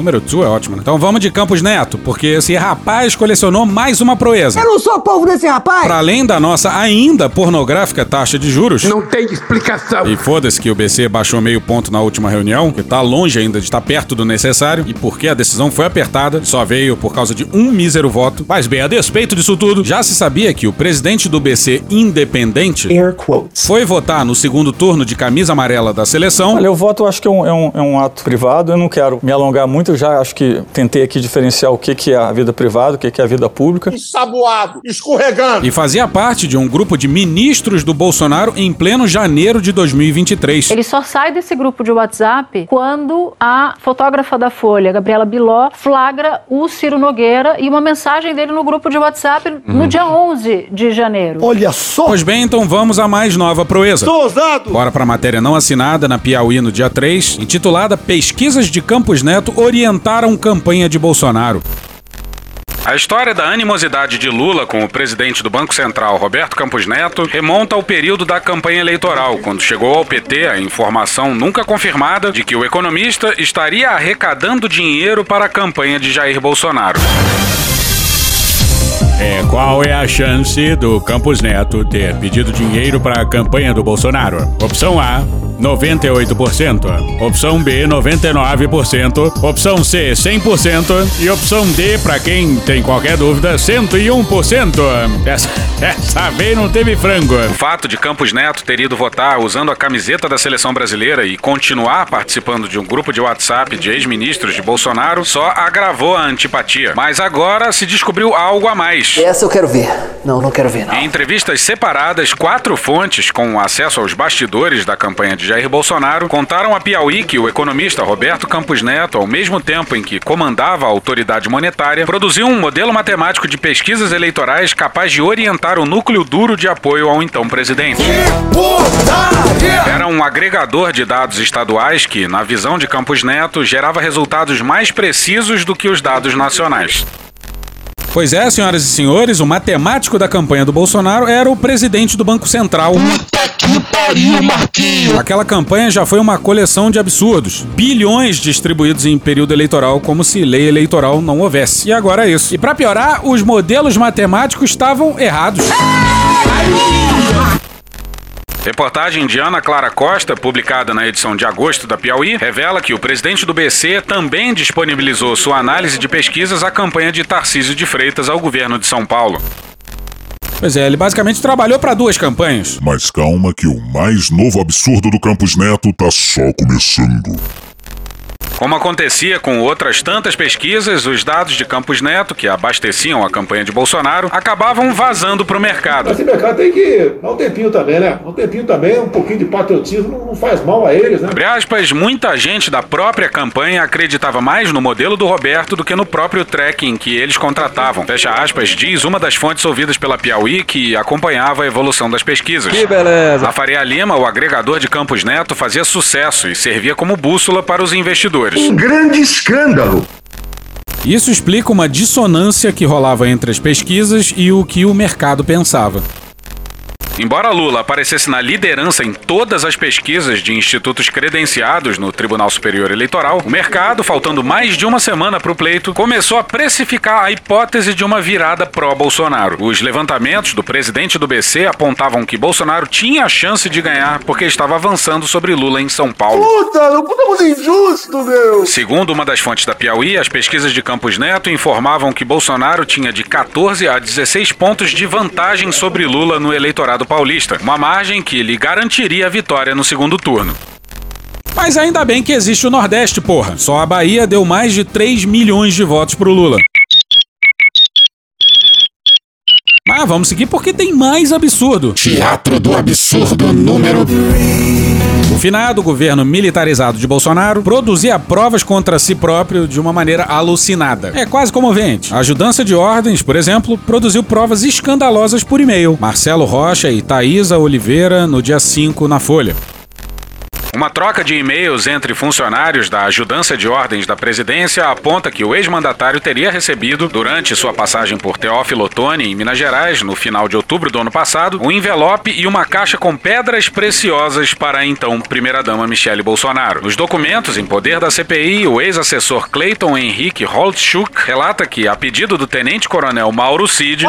Número 2 é ótimo, né? Então vamos de Campos Neto, porque esse rapaz colecionou mais uma proeza. Eu não sou povo desse rapaz! Para além da nossa ainda pornográfica taxa de juros. Não tem explicação. E foda-se que o BC baixou meio ponto na última reunião, que tá longe ainda de estar perto do necessário, e porque a decisão foi apertada, só veio por causa de um mísero voto. Mas bem, a despeito disso tudo, já se sabia que o presidente do BC independente foi votar no segundo turno de camisa amarela da seleção. Olha, o voto eu acho que é um, é um, é um ato privado, eu não quero me alongar muito, eu já acho que tentei aqui diferenciar o que, que é a vida privada, o que, que é a vida pública. Ensaboado, escorregando. E fazia parte de um grupo de ministros do Bolsonaro em pleno janeiro de 2023. Ele só sai desse grupo de WhatsApp quando a fotógrafa da Folha, Gabriela Biló, flagra o Ciro Nogueira e uma mensagem dele no grupo de WhatsApp no dia 11 de janeiro. Olha só! Pois bem, então vamos à mais nova proeza. Tô ousado! Bora pra matéria não assinada na Piauí no dia 3, intitulada Pesquisas de Campos Neto orientaram campanha de Bolsonaro. A história da animosidade de Lula com o presidente do Banco Central, Roberto Campos Neto, remonta ao período da campanha eleitoral, quando chegou ao PT a informação nunca confirmada de que o economista estaria arrecadando dinheiro para a campanha de Jair Bolsonaro. É, qual é a chance do Campos Neto ter pedido dinheiro para a campanha do Bolsonaro? Opção A, 98%. Opção B, 99%. Opção C, 100%. E opção D, para quem tem qualquer dúvida, 101%. Essa, essa vez não teve frango. O fato de Campos Neto ter ido votar usando a camiseta da seleção brasileira e continuar participando de um grupo de WhatsApp de ex-ministros de Bolsonaro só agravou a antipatia. Mas agora se descobriu algo a mais. Essa eu quero ver. Não, não quero ver, não. Em entrevistas separadas, quatro fontes com acesso aos bastidores da campanha de Jair Bolsonaro contaram a Piauí que o economista Roberto Campos Neto, ao mesmo tempo em que comandava a autoridade monetária, produziu um modelo matemático de pesquisas eleitorais capaz de orientar o núcleo duro de apoio ao então presidente. Era um agregador de dados estaduais que, na visão de Campos Neto, gerava resultados mais precisos do que os dados nacionais. Pois é, senhoras e senhores, o matemático da campanha do Bolsonaro era o presidente do Banco Central. Puta que pariu, Marquinhos! Aquela campanha já foi uma coleção de absurdos. Bilhões distribuídos em período eleitoral, como se lei eleitoral não houvesse. E agora é isso. E para piorar, os modelos matemáticos estavam errados. Reportagem de Ana Clara Costa, publicada na edição de agosto da Piauí, revela que o presidente do BC também disponibilizou sua análise de pesquisas à campanha de Tarcísio de Freitas ao governo de São Paulo. Pois é, ele basicamente trabalhou para duas campanhas. Mas calma que o mais novo absurdo do Campos Neto tá só começando. Como acontecia com outras tantas pesquisas, os dados de Campos Neto, que abasteciam a campanha de Bolsonaro, acabavam vazando para o mercado. Mas esse mercado tem que dar um tempinho também, né? Um tempinho também, um pouquinho de patriotismo não faz mal a eles, né? Abre aspas, muita gente da própria campanha acreditava mais no modelo do Roberto do que no próprio tracking que eles contratavam. Fecha aspas, diz uma das fontes ouvidas pela Piauí que acompanhava a evolução das pesquisas. Que beleza! A Faria Lima, o agregador de Campos Neto, fazia sucesso e servia como bússola para os investidores. Um grande escândalo. Isso explica uma dissonância que rolava entre as pesquisas e o que o mercado pensava. Embora Lula aparecesse na liderança em todas as pesquisas de institutos credenciados no Tribunal Superior Eleitoral, o mercado, faltando mais de uma semana para o pleito, começou a precificar a hipótese de uma virada pró-Bolsonaro. Os levantamentos do presidente do BC apontavam que Bolsonaro tinha a chance de ganhar porque estava avançando sobre Lula em São Paulo. Puta, puta muito injusto, meu. Segundo uma das fontes da Piauí, as pesquisas de Campos Neto informavam que Bolsonaro tinha de 14 a 16 pontos de vantagem sobre Lula no eleitorado paulista, uma margem que lhe garantiria a vitória no segundo turno. Mas ainda bem que existe o Nordeste, porra. Só a Bahia deu mais de 3 milhões de votos pro Lula. Mas vamos seguir porque tem mais absurdo. Teatro do absurdo número. O finado governo militarizado de Bolsonaro produzia provas contra si próprio de uma maneira alucinada. É quase comovente. A ajudança de ordens, por exemplo, produziu provas escandalosas por e-mail. Marcelo Rocha e Thaisa Oliveira no dia 5 na Folha. Uma troca de e-mails entre funcionários da ajudança de ordens da presidência aponta que o ex-mandatário teria recebido, durante sua passagem por Teófilo Otoni, em Minas Gerais, no final de outubro do ano passado, um envelope e uma caixa com pedras preciosas para a então primeira-dama Michele Bolsonaro. Nos documentos em poder da CPI, o ex-assessor Clayton Henrique Holtschuk relata que, a pedido do tenente-coronel Mauro Cid,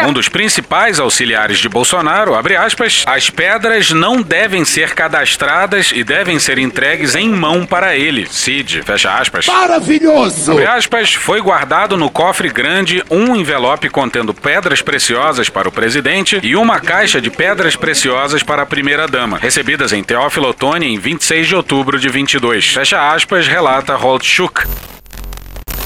um dos principais auxiliares de Bolsonaro, abre aspas, as pedras não devem ser cadastradas e devem ser entregues em mão para ele, Cid. Fecha aspas. Maravilhoso! Abre aspas, foi guardado no cofre grande um envelope contendo pedras preciosas para o presidente e uma caixa de pedras preciosas para a primeira-dama, recebidas em Teófilo Otoni em 26 de outubro de 22. Fecha aspas, relata Holtschuk.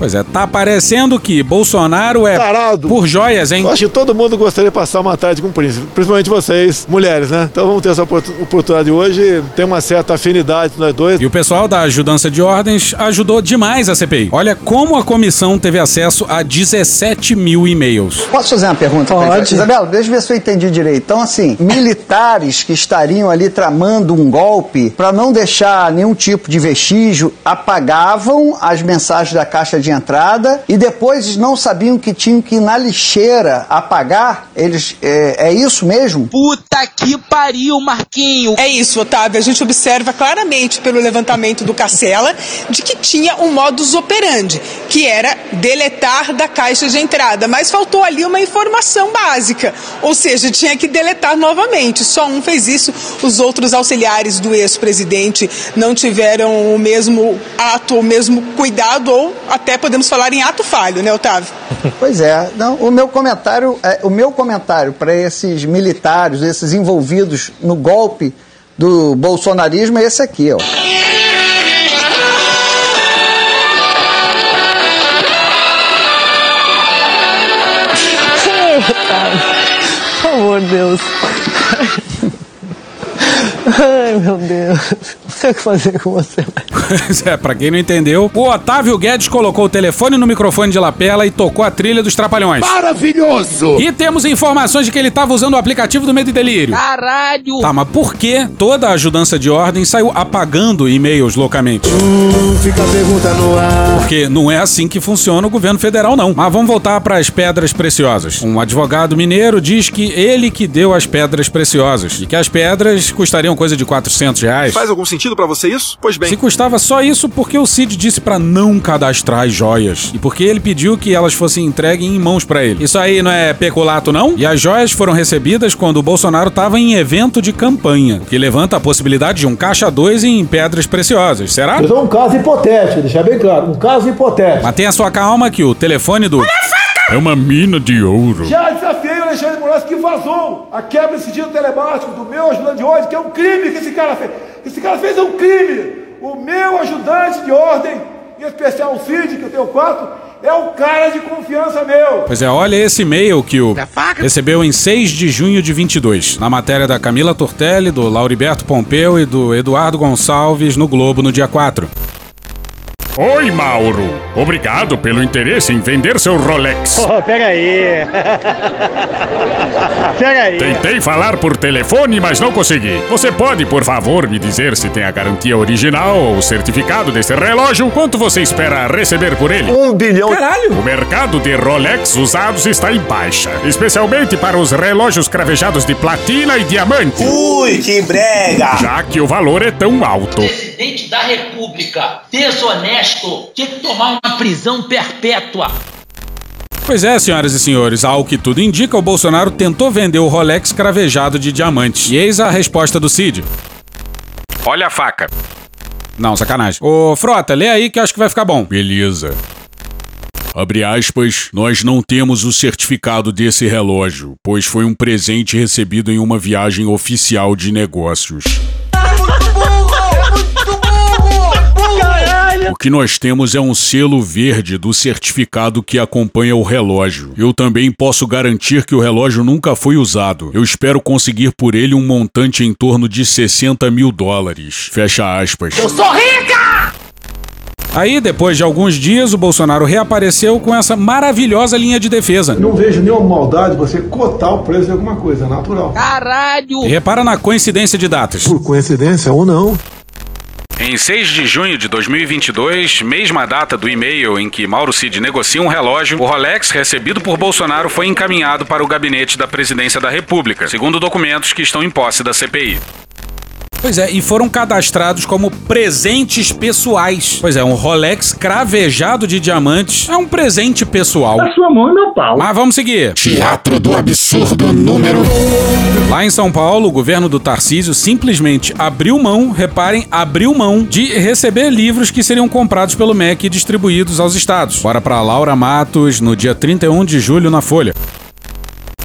Pois é, tá parecendo que Bolsonaro é Tarado. por joias, hein? Eu acho que todo mundo gostaria de passar uma tarde com o príncipe, principalmente vocês, mulheres, né? Então vamos ter essa opor- oportunidade hoje, tem uma certa afinidade nós dois. E o pessoal da ajudança de ordens ajudou demais a CPI. Olha como a comissão teve acesso a 17 mil e-mails. Posso fazer uma pergunta? Pode. Isabela, deixa eu ver se eu entendi direito. Então, assim, militares que estariam ali tramando um golpe para não deixar nenhum tipo de vestígio apagavam as mensagens da caixa de entrada e depois não sabiam que tinham que ir na lixeira apagar. Eles é, é isso mesmo? Puta que pariu, Marquinho. É isso, Otávio. A gente observa claramente pelo levantamento do Cacela de que tinha um modus operandi, que era deletar da caixa de entrada, mas faltou ali uma informação básica, ou seja, tinha que deletar novamente. Só um fez isso, os outros auxiliares do ex-presidente não tiveram o mesmo ato, o mesmo cuidado, ou até podemos falar em ato falho, né, Otávio? Pois é, não, o meu comentário, é, o meu comentário para esses militares, esses envolvidos no golpe do bolsonarismo é esse aqui, ó. Por favor, Deus. Ai, meu Deus. Não sei o que fazer com você. É, pra quem não entendeu, o Otávio Guedes colocou o telefone no microfone de lapela e tocou a trilha dos Trapalhões. Maravilhoso! E temos informações de que ele tava usando o aplicativo do Medo e Delírio. Caralho! Tá, mas por que toda a ajudança de ordem saiu apagando e-mails loucamente? Fica a pergunta no ar. Porque não é assim que funciona o governo federal, não. Mas vamos voltar para as pedras preciosas. Um advogado mineiro diz que ele que deu as pedras preciosas e que as pedras custariam coisa de 400 reais. Faz algum sentido pra você isso? Pois bem. Se custava só isso porque o Cid disse pra não cadastrar as joias e porque ele pediu que elas fossem entregues em mãos pra ele. Isso aí não é peculato não? E as joias foram recebidas quando o Bolsonaro tava em evento de campanha, que levanta a possibilidade de um caixa 2 em pedras preciosas. Será? Isso é um caso hipotético, deixar bem claro, um caso hipotético. Mantenha sua calma que o telefone do é uma mina de ouro. Já desafiei o Alexandre Moraes que vazou a quebra de sigilo telemático do meu ajudante de ordem, que é um crime que esse cara fez. Esse cara fez um crime. O meu ajudante de ordem, em especial o Cid, que eu tenho quatro, é um cara de confiança meu. Pois é, olha esse e-mail que o recebeu em 6 de junho de 22, na matéria da Camila Tortelli, do Lauriberto Pompeu e do Eduardo Gonçalves no Globo no dia 4. Oi, Mauro. Obrigado pelo interesse em vender seu Rolex. Oh, pega aí. pega aí. Tentei falar por telefone, mas não consegui. Você pode, por favor, me dizer se tem a garantia original ou certificado desse relógio? Quanto você espera receber por ele? Um bilhão. Caralho! O mercado de Rolex usados está em baixa, especialmente para os relógios cravejados de platina e diamante. Ui, que brega! Já que o valor é tão alto. Presidente da República, desonesto, tinha que tomar uma prisão perpétua. Pois é, senhoras e senhores, ao que tudo indica, o Bolsonaro tentou vender o Rolex cravejado de diamante. E eis a resposta do Cid. Olha a faca. Não, sacanagem. Ô, Frota, lê aí que eu acho que vai ficar bom. Beleza. Abre aspas, nós não temos o certificado desse relógio, pois foi um presente recebido em uma viagem oficial de negócios. O que nós temos é um selo verde do certificado que acompanha o relógio. Eu também posso garantir que o relógio nunca foi usado. Eu espero conseguir por ele um montante em torno de 60 mil dólares. Fecha aspas. Eu sou rica! Aí, depois de alguns dias, o Bolsonaro reapareceu com essa maravilhosa linha de defesa. Não vejo nenhuma maldade você cotar o preço de alguma coisa, é natural. Caralho! E repara na coincidência de datas. Por coincidência ou não. Em 6 de junho de 2022, mesma data do e-mail em que Mauro Cid negocia um relógio, o Rolex recebido por Bolsonaro foi encaminhado para o gabinete da Presidência da República, segundo documentos que estão em posse da CPI. Pois é, e foram cadastrados como presentes pessoais. Pois é, um Rolex cravejado de diamantes é um presente pessoal. A sua mão e meu pau. Mas vamos seguir. Teatro do absurdo número. Lá em São Paulo, o governo do Tarcísio simplesmente abriu mão, reparem, abriu mão de receber livros que seriam comprados pelo MEC e distribuídos aos estados. Bora pra Laura Matos no dia 31 de julho na Folha.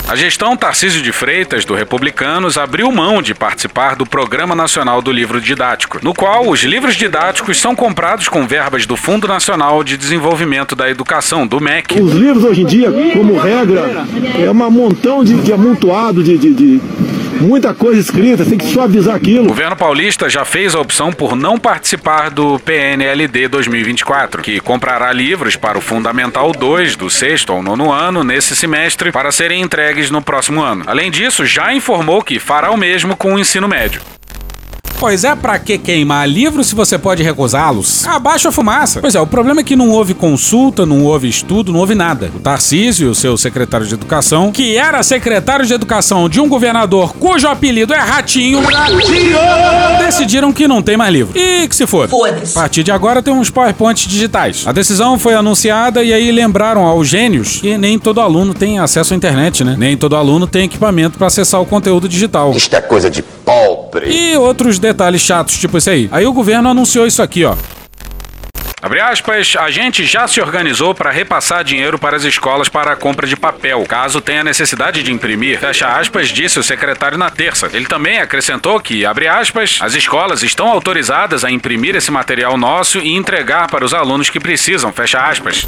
A gestão Tarcísio de Freitas, do Republicanos, abriu mão de participar do Programa Nacional do Livro Didático, no qual os livros didáticos são comprados com verbas do Fundo Nacional de Desenvolvimento da Educação, do MEC. Os livros hoje em dia, como regra, é um montão de, de amontoado de, de, de muita coisa escrita, tem que suavizar aquilo. O governo paulista já fez a opção por não participar do PNLD 2024, que comprará livros para o Fundamental 2 do sexto ao nono ano nesse semestre para serem entregues no próximo ano. Além disso, já informou que fará o mesmo com o ensino médio. Pois é, pra que queimar livros se você pode recusá-los? Abaixa a fumaça. Pois é, o problema é que não houve consulta, não houve estudo, não houve nada. O Tarcísio, seu secretário de educação, que era secretário de educação de um governador cujo apelido é Ratinho, Ratinho! decidiram que não tem mais livro. E que se for. A partir de agora tem uns PowerPoints digitais. A decisão foi anunciada e aí lembraram aos gênios que nem todo aluno tem acesso à internet, né? Nem todo aluno tem equipamento para acessar o conteúdo digital. Isto é coisa de pobre. E outros detalhes chatos, tipo esse aí. Aí o governo anunciou isso aqui, ó. Abre aspas, a gente já se organizou para repassar dinheiro para as escolas para a compra de papel, caso tenha necessidade de imprimir. Fecha aspas, disse o secretário na terça. Ele também acrescentou que, abre aspas, as escolas estão autorizadas a imprimir esse material nosso e entregar para os alunos que precisam. Fecha aspas.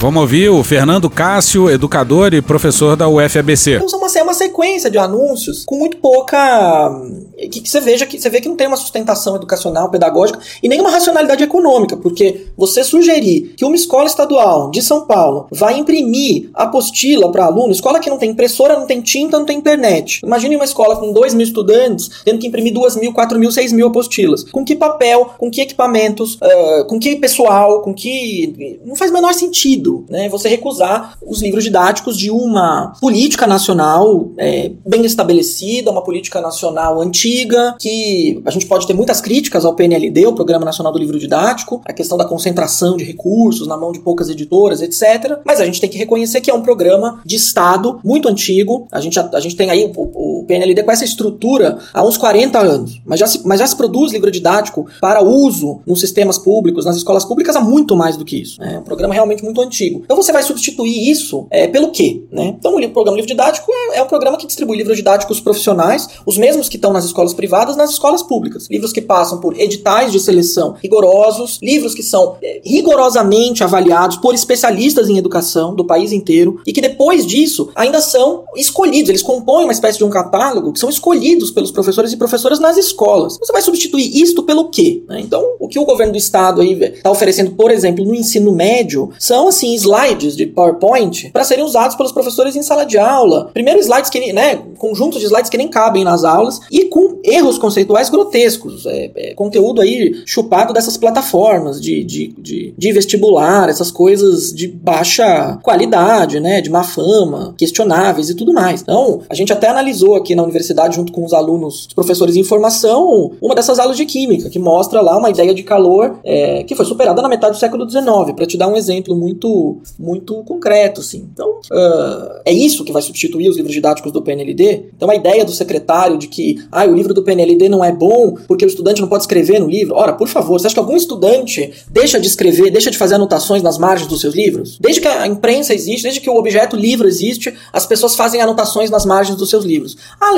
Vamos ouvir o Fernando Cássio, educador e professor da UFABC. Então, é uma sequência de anúncios com muito pouca. Que, que, você veja que você vê que não tem uma sustentação educacional, pedagógica e nem uma racionalidade econômica, porque você sugerir que uma escola estadual de São Paulo vai imprimir apostila para aluno, escola que não tem impressora, não tem tinta, não tem internet. Imagine uma escola com 2 mil estudantes tendo que imprimir 2 mil, 4 mil, 6 mil apostilas. Com que papel, com que equipamentos, uh, com que pessoal, com que. Não faz o menor sentido né, você recusar os livros didáticos de uma política nacional é, bem estabelecida, uma política nacional antiga, que a gente pode ter muitas críticas ao PNLD, o Programa Nacional do Livro Didático, a questão da concentração de recursos na mão de poucas editoras, etc. Mas a gente tem que reconhecer que é um programa de Estado muito antigo. A gente, a, a gente tem aí o, o, PNLD com essa estrutura há uns 40 anos, mas já, se, mas já se produz livro didático para uso nos sistemas públicos, nas escolas públicas há muito mais do que isso. É um programa realmente muito antigo. Então você vai substituir isso é, pelo quê? Né? Então o programa livro didático é, é um programa que distribui livros didáticos profissionais, os mesmos que estão nas escolas privadas, nas escolas públicas. Livros que passam por editais de seleção rigorosos, livros que são é, rigorosamente avaliados por especialistas em educação do país inteiro e que depois disso ainda são escolhidos. Eles compõem uma espécie de um catálogo que são escolhidos pelos professores e professoras nas escolas. Você vai substituir isto pelo quê? Né? Então, o que o governo do estado está oferecendo, por exemplo, no ensino médio, são assim slides de PowerPoint para serem usados pelos professores em sala de aula. Primeiro slides que, né, conjuntos de slides que nem cabem nas aulas e com erros conceituais grotescos. É, é, conteúdo aí chupado dessas plataformas de, de, de, de, vestibular, essas coisas de baixa qualidade, né, de má fama, questionáveis e tudo mais. Então, a gente até analisou aqui na universidade, junto com os alunos, os professores em formação, uma dessas aulas de química, que mostra lá uma ideia de calor é, que foi superada na metade do século XIX, para te dar um exemplo muito muito, concreto, assim. Então, uh, é isso que vai substituir os livros didáticos do PNLD? Então, a ideia do secretário de que ah, o livro do PNLD não é bom porque o estudante não pode escrever no livro. Ora, por favor, você acha que algum estudante deixa de escrever, deixa de fazer anotações nas margens dos seus livros? Desde que a imprensa existe, desde que o objeto livro existe, as pessoas fazem anotações nas margens dos seus livros.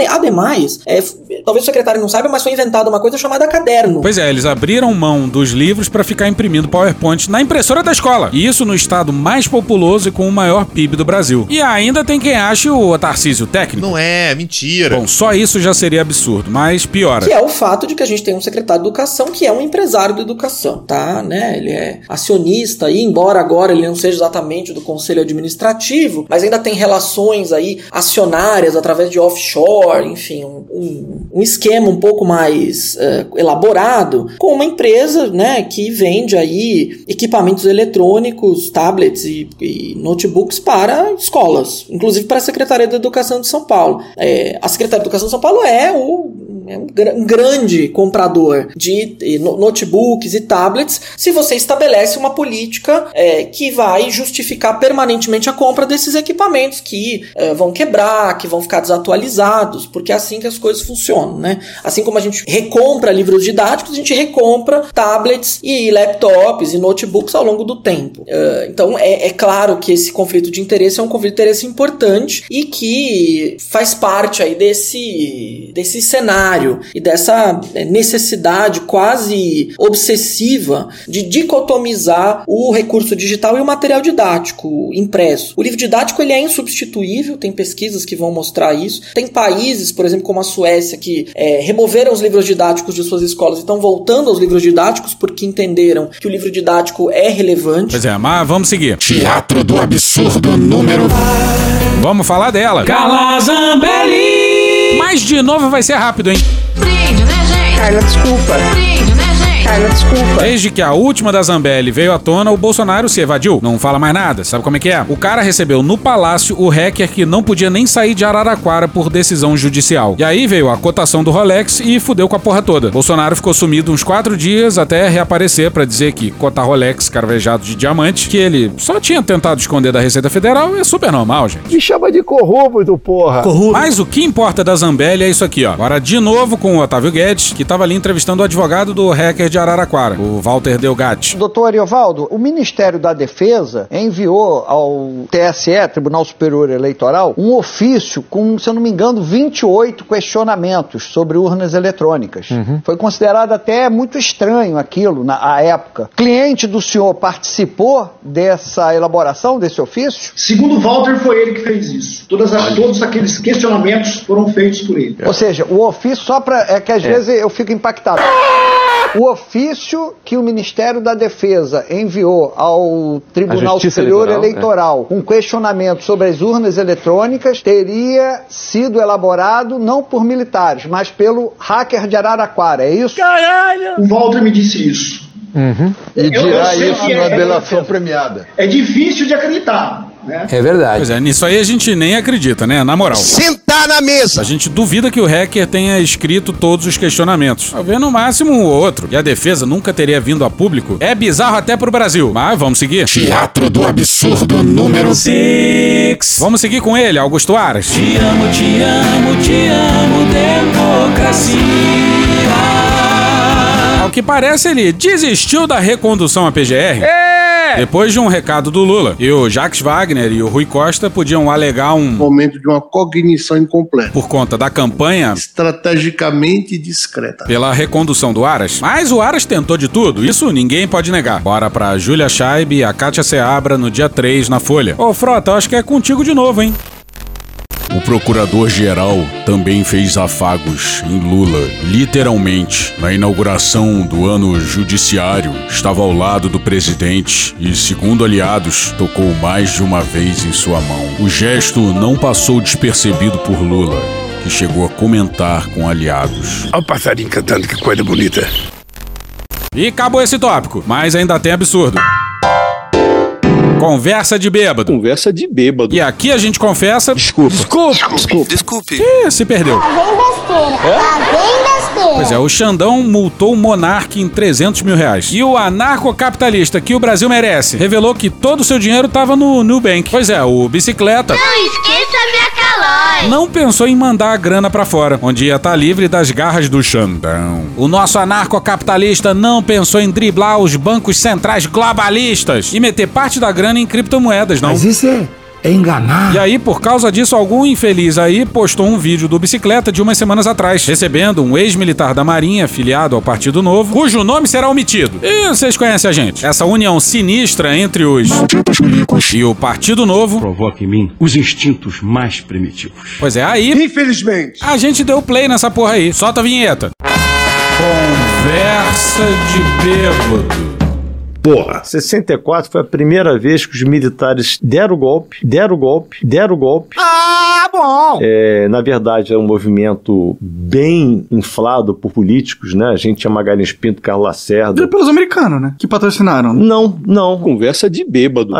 Ademais, é, talvez o secretário não saiba, mas foi inventada uma coisa chamada caderno. Pois é, eles abriram mão dos livros para ficar imprimindo PowerPoint na impressora da escola. E isso no estado mais populoso e com o maior PIB do Brasil. E ainda tem quem ache o Tarcísio técnico. Não é, mentira. Bom, só isso já seria absurdo, mas piora. Que é o fato de que a gente tem um secretário de educação que é um empresário da educação, tá? Né? Ele é acionista e embora agora ele não seja exatamente do conselho administrativo, mas ainda tem relações aí acionárias através de offshore, enfim, um, um, um esquema um pouco mais uh, elaborado com uma empresa, né, que vende aí equipamentos eletrônicos, tablets e, e notebooks para escolas, inclusive para a Secretaria da Educação de São Paulo. É, a Secretaria da Educação de São Paulo é o é um, gr um grande comprador de notebooks e tablets se você estabelece uma política é, que vai justificar permanentemente a compra desses equipamentos que é, vão quebrar, que vão ficar desatualizados, porque é assim que as coisas funcionam, né? Assim como a gente recompra livros didáticos, a gente recompra tablets e laptops e notebooks ao longo do tempo. Uh, então é, é claro que esse conflito de interesse é um conflito de interesse importante e que faz parte aí desse, desse cenário e dessa é, necessidade quase obsessiva de dicotomizar o recurso digital e o material didático impresso. O livro didático ele é insubstituível, tem pesquisas que vão mostrar isso. Tem países, por exemplo, como a Suécia, que é, removeram os livros didáticos de suas escolas e estão voltando aos livros didáticos porque entenderam que o livro didático é relevante. Pois é, mas vamos seguir. Teatro do absurdo número. Vamos falar dela. Calazambelli! Mas de novo vai ser rápido, hein? Carla, desculpa. Desculpa. Desde que a última da Zambelli veio à tona, o Bolsonaro se evadiu. Não fala mais nada. Sabe como é que é? O cara recebeu no palácio o hacker que não podia nem sair de Araraquara por decisão judicial. E aí veio a cotação do Rolex e fudeu com a porra toda. Bolsonaro ficou sumido uns quatro dias até reaparecer para dizer que cotar Rolex carvejado de diamante, que ele só tinha tentado esconder da Receita Federal, é super normal, gente. Me chama de corrupto, porra. Corrupto. Mas o que importa da Zambelli é isso aqui, ó. Agora de novo com o Otávio Guedes, que tava ali entrevistando o advogado do hacker de Araraquara, o Walter Delgatti. Doutor Ariovaldo, o Ministério da Defesa enviou ao TSE, Tribunal Superior Eleitoral, um ofício com, se eu não me engano, 28 questionamentos sobre urnas eletrônicas. Uhum. Foi considerado até muito estranho aquilo na à época. Cliente do senhor participou dessa elaboração desse ofício? Segundo Walter, foi ele que fez isso. Todas as- todos aqueles questionamentos foram feitos por ele. Ou seja, o ofício só para é que às vezes eu fico impactado. O ofício que o Ministério da Defesa enviou ao Tribunal Superior Eleitoral, Eleitoral, um questionamento sobre as urnas eletrônicas teria sido elaborado não por militares, mas pelo hacker de Araraquara, é isso? Caralho! O Walter me disse isso. E Eu- eu dirá isso na é- delação premiada. É difícil de acreditar, né? É verdade. Pois é, nisso aí a gente nem acredita, né? Na moral. Sentar na mesa! A gente duvida que o hacker tenha escrito todos os questionamentos. Talvez no máximo um ou outro. E a defesa nunca teria vindo a público. É bizarro até pro Brasil. Mas vamos seguir. Teatro do absurdo número 6. Vamos seguir com ele, Augusto Aras. Te amo, te amo, te amo, democracia. Ao que parece, ele desistiu da recondução à PGR. É! Depois de um recado do Lula. E o Jacques Wagner e o Rui Costa podiam alegar um. Momento de uma cognição incompleta. Por conta da campanha Estrategicamente discreta. pela recondução do Aras. Mas o Aras tentou de tudo, isso ninguém pode negar. Bora pra Júlia Scheib e a Kátia Seabra no dia 3 na Folha. Ô, Frota, acho que é contigo de novo, hein? O procurador-geral também fez afagos em Lula, literalmente. Na inauguração do ano judiciário, estava ao lado do presidente e, segundo aliados, tocou mais de uma vez em sua mão. O gesto não passou despercebido por Lula, que chegou a comentar com aliados. Olha o passarinho cantando, que coisa bonita. E acabou esse tópico, mas ainda tem absurdo. Conversa de bêbado. Conversa de bêbado. E aqui a gente confessa. Desculpa. Desculpa. Desculpe. Desculpe. Ih, se perdeu. Lá vem besteira. Lá vem besteira. Pois é, o Xandão multou o Monark em 300 mil reais. E o anarcocapitalista que o Brasil merece revelou que todo o seu dinheiro estava no Nubank. Pois é, o bicicleta Não esqueça minha calói. não pensou em mandar a grana pra fora, onde ia estar livre das garras do Xandão. O nosso anarcocapitalista não pensou em driblar os bancos centrais globalistas e meter parte da grana em criptomoedas, não. Mas isso é, é enganar. E aí, por causa disso, algum infeliz aí postou um vídeo do bicicleta de umas semanas atrás, recebendo um ex-militar da Marinha filiado ao Partido Novo, cujo nome será omitido. E vocês conhecem a gente. Essa união sinistra entre os e o Partido Novo provoca em mim os instintos mais primitivos. Pois é, aí. Infelizmente. A gente deu play nessa porra aí. Solta a vinheta. Conversa de bêbado. Porra. 64 foi a primeira vez que os militares deram o golpe, deram o golpe, deram o golpe. Ah, bom. É, na verdade, é um movimento bem inflado por políticos, né? A gente tinha Magalhães Pinto, Carlos Lacerda. E pelos americanos, né? Que patrocinaram. Não, não. Conversa de bêbado.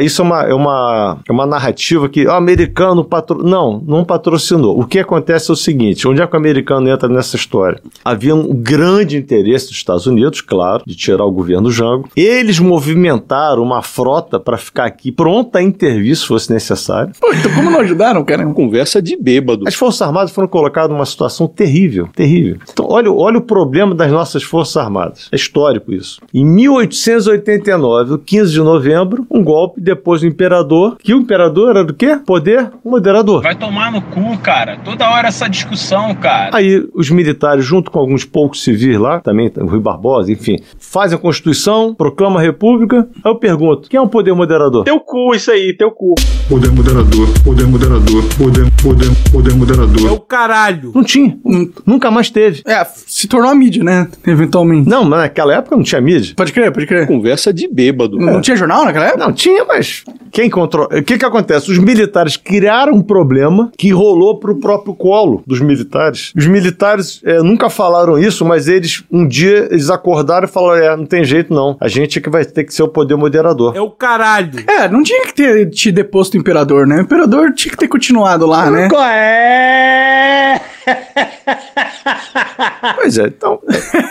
isso é uma, é, uma, é uma narrativa que o americano patro... Não, não patrocinou. O que acontece é o seguinte: onde é que o americano entra nessa história? Havia um grande interesse dos Estados Unidos, claro, de tirar o governo Jango. Eles movimentaram uma frota para ficar aqui pronta a intervir se fosse necessário. Pô, então como não ajudaram, cara? Conversa de bêbado. As Forças Armadas foram colocadas numa situação terrível, terrível. Então, olha, olha o problema das nossas Forças Armadas. É histórico isso. Em 1889, o 15 de novembro, um golpe depois do imperador, que o imperador era do quê? Poder moderador. Vai tomar no cu, cara. Toda hora essa discussão, cara. Aí os militares, junto com alguns poucos civis lá, também o Rui Barbosa, enfim, fazem a Constituição, proclamam a República. Aí eu pergunto, quem é o poder moderador? Teu cu, isso aí, teu cu. Poder moderador, poder moderador, poder, poder, poder moderador. É o caralho. Não tinha. Nunca mais teve. É, se tornou a mídia, né? Eventualmente. Não, mas naquela época não tinha mídia. Pode crer, pode crer. Conversa de bêbado. Não, não tinha jornal naquela época? Não, tinha, mas quem controla. O que que acontece? Os militares criaram um problema que rolou pro próprio colo dos militares. Os militares é, nunca falaram isso, mas eles, um dia, eles acordaram e falaram: é, não tem jeito não. A gente é que vai ter que ser o poder moderador. É o caralho. É, não tinha que ter te deposto o imperador, né? O imperador tinha que ter continuado lá, né? Qual é? Pois é, então.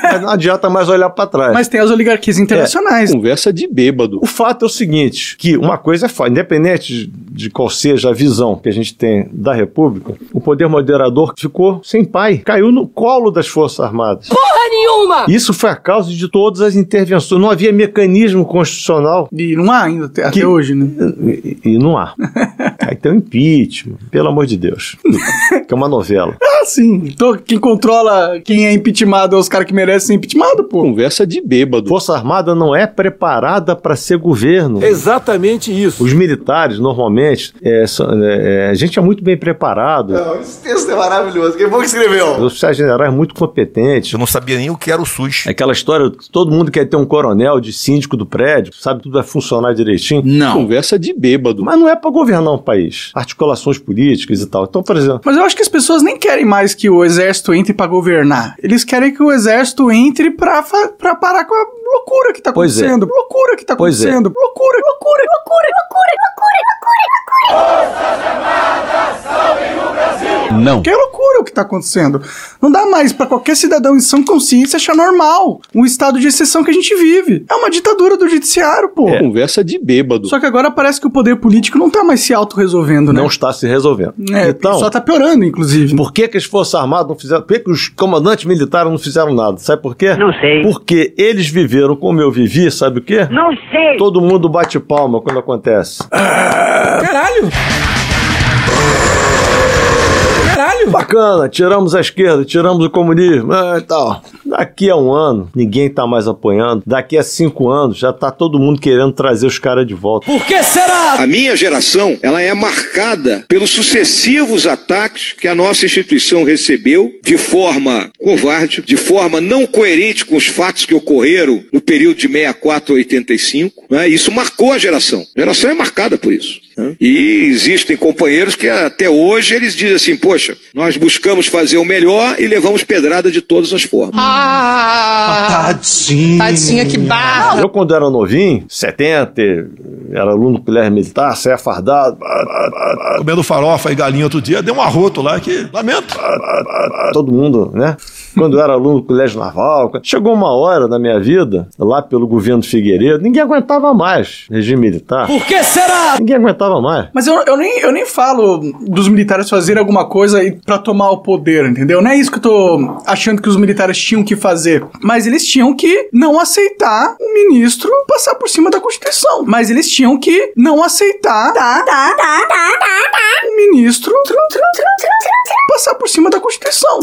é, não adianta mais olhar pra trás. Mas tem as oligarquias internacionais. É, conversa de bêbado. O fato é o seguinte: que uma coisa é fato, independente de, de qual seja a visão que a gente tem da República, o poder moderador ficou sem pai, caiu no colo das Forças Armadas. Porra nenhuma! Isso foi a causa de todas as intervenções. Não havia mecanismo constitucional. E não há ainda, até, até hoje, né? E, e não há. Aí tem o impeachment, pelo amor de Deus. que é uma novela. Ah, sim. Então, quem controla quem é impeachmentado é os caras que merecem ser impeachmentado, pô. Conversa de bêbado. Força Armada não é preparada para ser governo. Exatamente isso. Os militares, normalmente, é, são- é, é, a gente é muito bem preparado. Não, esse texto é maravilhoso. Quem foi que escreveu? Os oficiais generais muito competentes. Eu não sabia nem o que era o SUS. Aquela história, todo mundo quer ter um coronel de síndico do prédio, sabe tudo vai funcionar direitinho. Não. Conversa de bêbado. Mas não é para governar um país. Articulações políticas e tal. Então, por exemplo, Mas eu acho que as pessoas nem querem mais que o exército entre pra governar. Eles querem que o exército entre pra parar com a loucura que tá é. acontecendo. Loucura que tá Pois é. acontecendo. Loucura, loucura, loucura, loucura, loucura, loucura. Não. Que é loucura o que tá acontecendo. Não dá mais pra qualquer cidadão em sã consciência achar normal um estado de exceção que a gente vive. É uma ditadura do judiciário, pô. é conversa de bêbado. Só que agora parece que o poder político não tá mais se autorresolvendo, né? Não está se resolvendo. É, então, só tá piorando, inclusive. Por que, que as Forças Armadas não fizeram? Por que, que os comandantes militares não fizeram nada? Sabe por quê? Não sei. Porque eles viveram como eu vivi, sabe o quê? Não sei. Todo mundo bate palma quando acontece. Caralho! Caralho! Bacana, tiramos a esquerda, tiramos o comunismo ah, e tal. Daqui a um ano, ninguém tá mais apoiando. Daqui a cinco anos, já tá todo mundo querendo trazer os caras de volta. Por que será? A minha geração, ela é marcada pelos sucessivos ataques que a nossa instituição recebeu de forma covarde, de forma não coerente com os fatos que ocorreram no período de 64 a 85. Né? Isso marcou a geração. A geração é marcada por isso. né? E existem companheiros que até hoje eles dizem assim, poxa, nós buscamos fazer o melhor e levamos pedrada de todas as formas. Ah, Tadinho. Tadinha, que barra. Eu, quando era novinho, 70, era aluno do colégio militar, saia fardado. Comendo farofa e galinha outro dia, deu um arroto lá que. Lamento. Todo mundo, né? Quando eu era aluno do Colégio Naval. Chegou uma hora na minha vida, lá pelo governo Figueiredo, ninguém aguentava mais regime militar. Por que será? Ninguém aguentava mais. Mas eu, eu, nem, eu nem falo dos militares fazerem alguma coisa para tomar o poder, entendeu? Não é isso que eu tô achando que os militares tinham que fazer. Mas eles tinham que não aceitar o ministro passar por cima da Constituição. Mas eles tinham que não aceitar tá, tá, tá, tá, tá, tá. o ministro passar por cima da Constituição.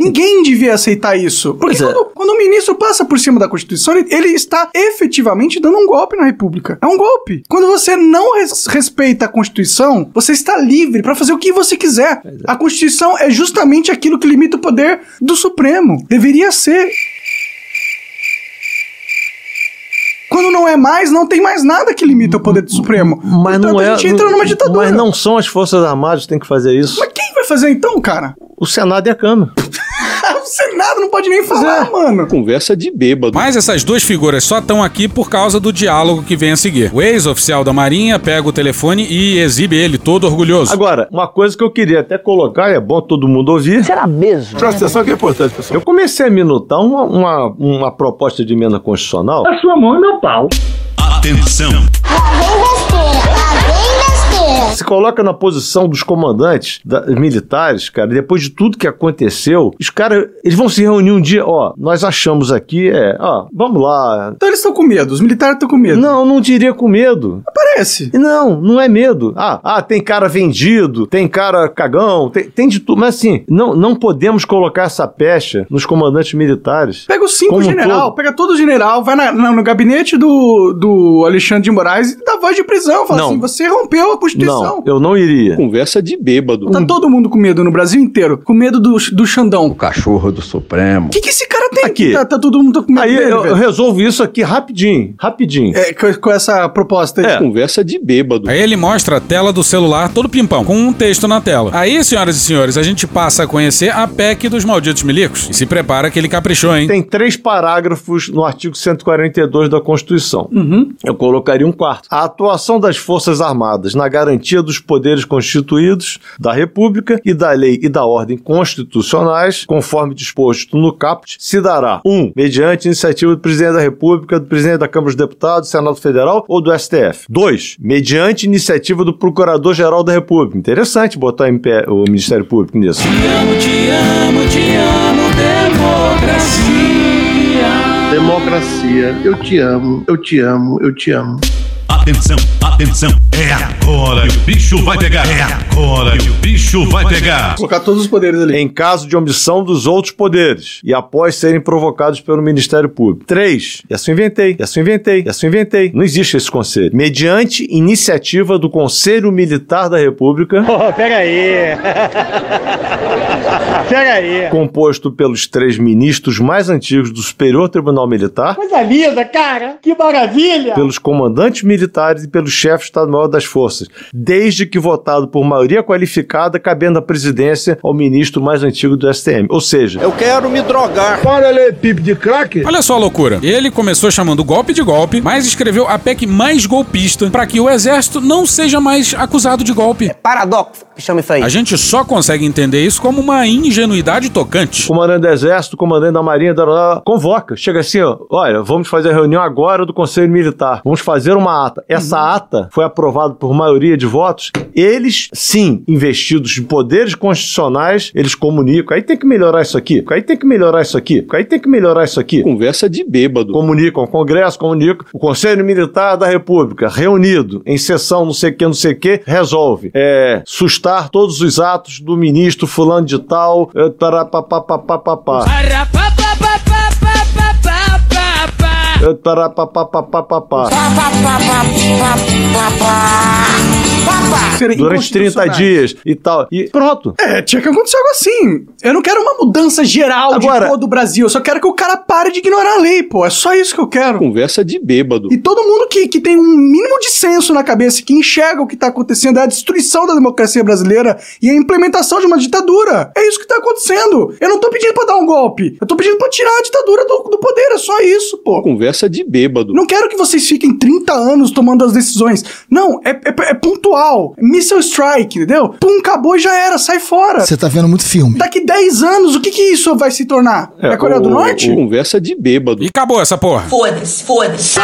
Ninguém devia aceitar isso. Porque Pois é. quando, quando o ministro passa por cima da Constituição, ele, ele está efetivamente dando um golpe na República. É um golpe. Quando você não res- respeita a Constituição, você está livre para fazer o que você quiser. A Constituição é justamente aquilo que limita o poder do Supremo. Deveria ser. Quando não é mais, não tem mais nada que limita o poder do Supremo. Mas Portanto, não é. a gente entra numa ditadura. Mas não são as Forças Armadas que têm que fazer isso. Mas quem vai fazer então, cara? O Senado e a Câmara. O Senado não pode nem falar, mano. Conversa de bêbado. Mas essas duas figuras só estão aqui por causa do diálogo que vem a seguir. O ex-oficial da Marinha pega o telefone e exibe ele todo orgulhoso. Agora, uma coisa que eu queria até colocar, e é bom todo mundo ouvir. Será mesmo? Presta atenção que é importante, pessoal. Eu comecei a minutar uma, uma, uma proposta de emenda constitucional. A sua mão é meu pau. Atenção! Se coloca na posição dos comandantes da- militares, cara, depois de tudo que aconteceu, os caras, eles vão se reunir um dia, ó, nós achamos aqui, é, ó, vamos lá. Então eles estão com medo, os militares estão com medo. Não, não diria com medo. Parece. Não, não é medo. Ah, ah, tem cara vendido, tem cara cagão, tem, tem de tudo. Mas assim, não, não podemos colocar essa pecha nos comandantes militares. Pega os cinco general, todo. pega todo o general, vai na- na- no gabinete do, do Alexandre de Moraes e dá voz de prisão. Fala Não. assim, você rompeu a Constituição. Não, eu não iria. Conversa de bêbado. Tá todo mundo com medo no Brasil inteiro, com medo do, do Xandão. O cachorro do Supremo. O que, que esse cara tem? Aqui. Tá, tá todo mundo com medo Aí dele, eu, eu resolvo isso aqui rapidinho, rapidinho. É, com, com essa proposta aí. É, conversa de bêbado. Aí ele mostra a tela do celular todo pimpão, com um texto na tela. Aí, senhoras e senhores, a gente passa a conhecer a PEC dos malditos milicos. E se prepara que ele caprichou, hein? Tem três parágrafos no artigo 142 da Constituição. Uhum. Eu colocaria um quarto. A atuação das Forças Armadas na garantia dos poderes constituídos da República e da lei e da ordem constitucionais, conforme disposto no caput, se dará: 1. Um, mediante iniciativa do Presidente da República, do Presidente da Câmara dos Deputados, do Senado Federal ou do STF. 2. Mediante iniciativa do Procurador-Geral da República. Interessante botar o Ministério Público nisso. Te amo, te amo, te amo, democracia. Democracia, eu te amo, eu te amo, eu te amo. Atenção, atenção! É agora que o bicho vai pegar! É agora que o bicho vai pegar! Colocar todos os poderes ali. Em caso de omissão dos outros poderes e após serem provocados pelo Ministério Público. 3. Essa eu inventei, essa eu inventei, essa eu inventei. Não existe esse conselho. Mediante iniciativa do Conselho Militar da República. Oh, pega aí. pega aí. Composto pelos três ministros mais antigos do Superior Tribunal Militar, Coisa linda, cara. Que maravilha. pelos comandantes militares e pelo chefe Estado-Maior das Forças, desde que votado por maioria qualificada, cabendo a presidência ao ministro mais antigo do STM. Ou seja, Eu quero me drogar. Olha ali, pipe de crack. Olha só a loucura. Ele começou chamando golpe de golpe, mas escreveu a PEC mais golpista para que o exército não seja mais acusado de golpe. Paradoxo, que chama isso aí. A gente só consegue entender isso como uma ingenuidade tocante. comandante do Exército, comandante da Marinha, da, da, convoca. Chega assim, ó, olha, vamos fazer a reunião agora do Conselho Militar. Vamos fazer uma ata. Essa ata foi aprovada por maioria de votos. Eles, sim, investidos de poderes constitucionais, eles comunicam. Aí tem que melhorar isso aqui. Aí tem que melhorar isso aqui. Aí tem que melhorar isso aqui. Conversa de bêbado. Comunicam ao Congresso, comunicam. O Conselho Militar da República, reunido em sessão não sei o que, não sei o que, resolve. É, sustar todos os atos do ministro fulano de tal, é, tarapapapapapá. É, Seria Durante 30 inconstitucionais. dias e tal. E pronto. É, tinha que acontecer algo assim. Eu não quero uma mudança geral Agora- de todo o Brasil. Eu só quero que o cara pare de ignorar a lei, pô. É só isso que eu quero. Conversa de bêbado. E todo mundo que, que tem um mínimo de senso na cabeça, que enxerga o que tá acontecendo, é a destruição da democracia brasileira e a implementação de uma ditadura. É isso que tá acontecendo. Eu não tô pedindo pra dar um golpe. Eu tô pedindo pra tirar a ditadura do, do poder. É só isso, pô. Conversa de bêbado. Não quero que vocês fiquem 30 anos tomando as decisões. Não, é, é- é pontual. Missile Strike, entendeu? Pum, acabou e já era, sai fora. Você tá vendo muito filme. Daqui 10 anos, o que que isso vai se tornar? É, a Coreia o, do Norte? o- Conversa de bêbado. E acabou essa porra. Foda-se, foda-se.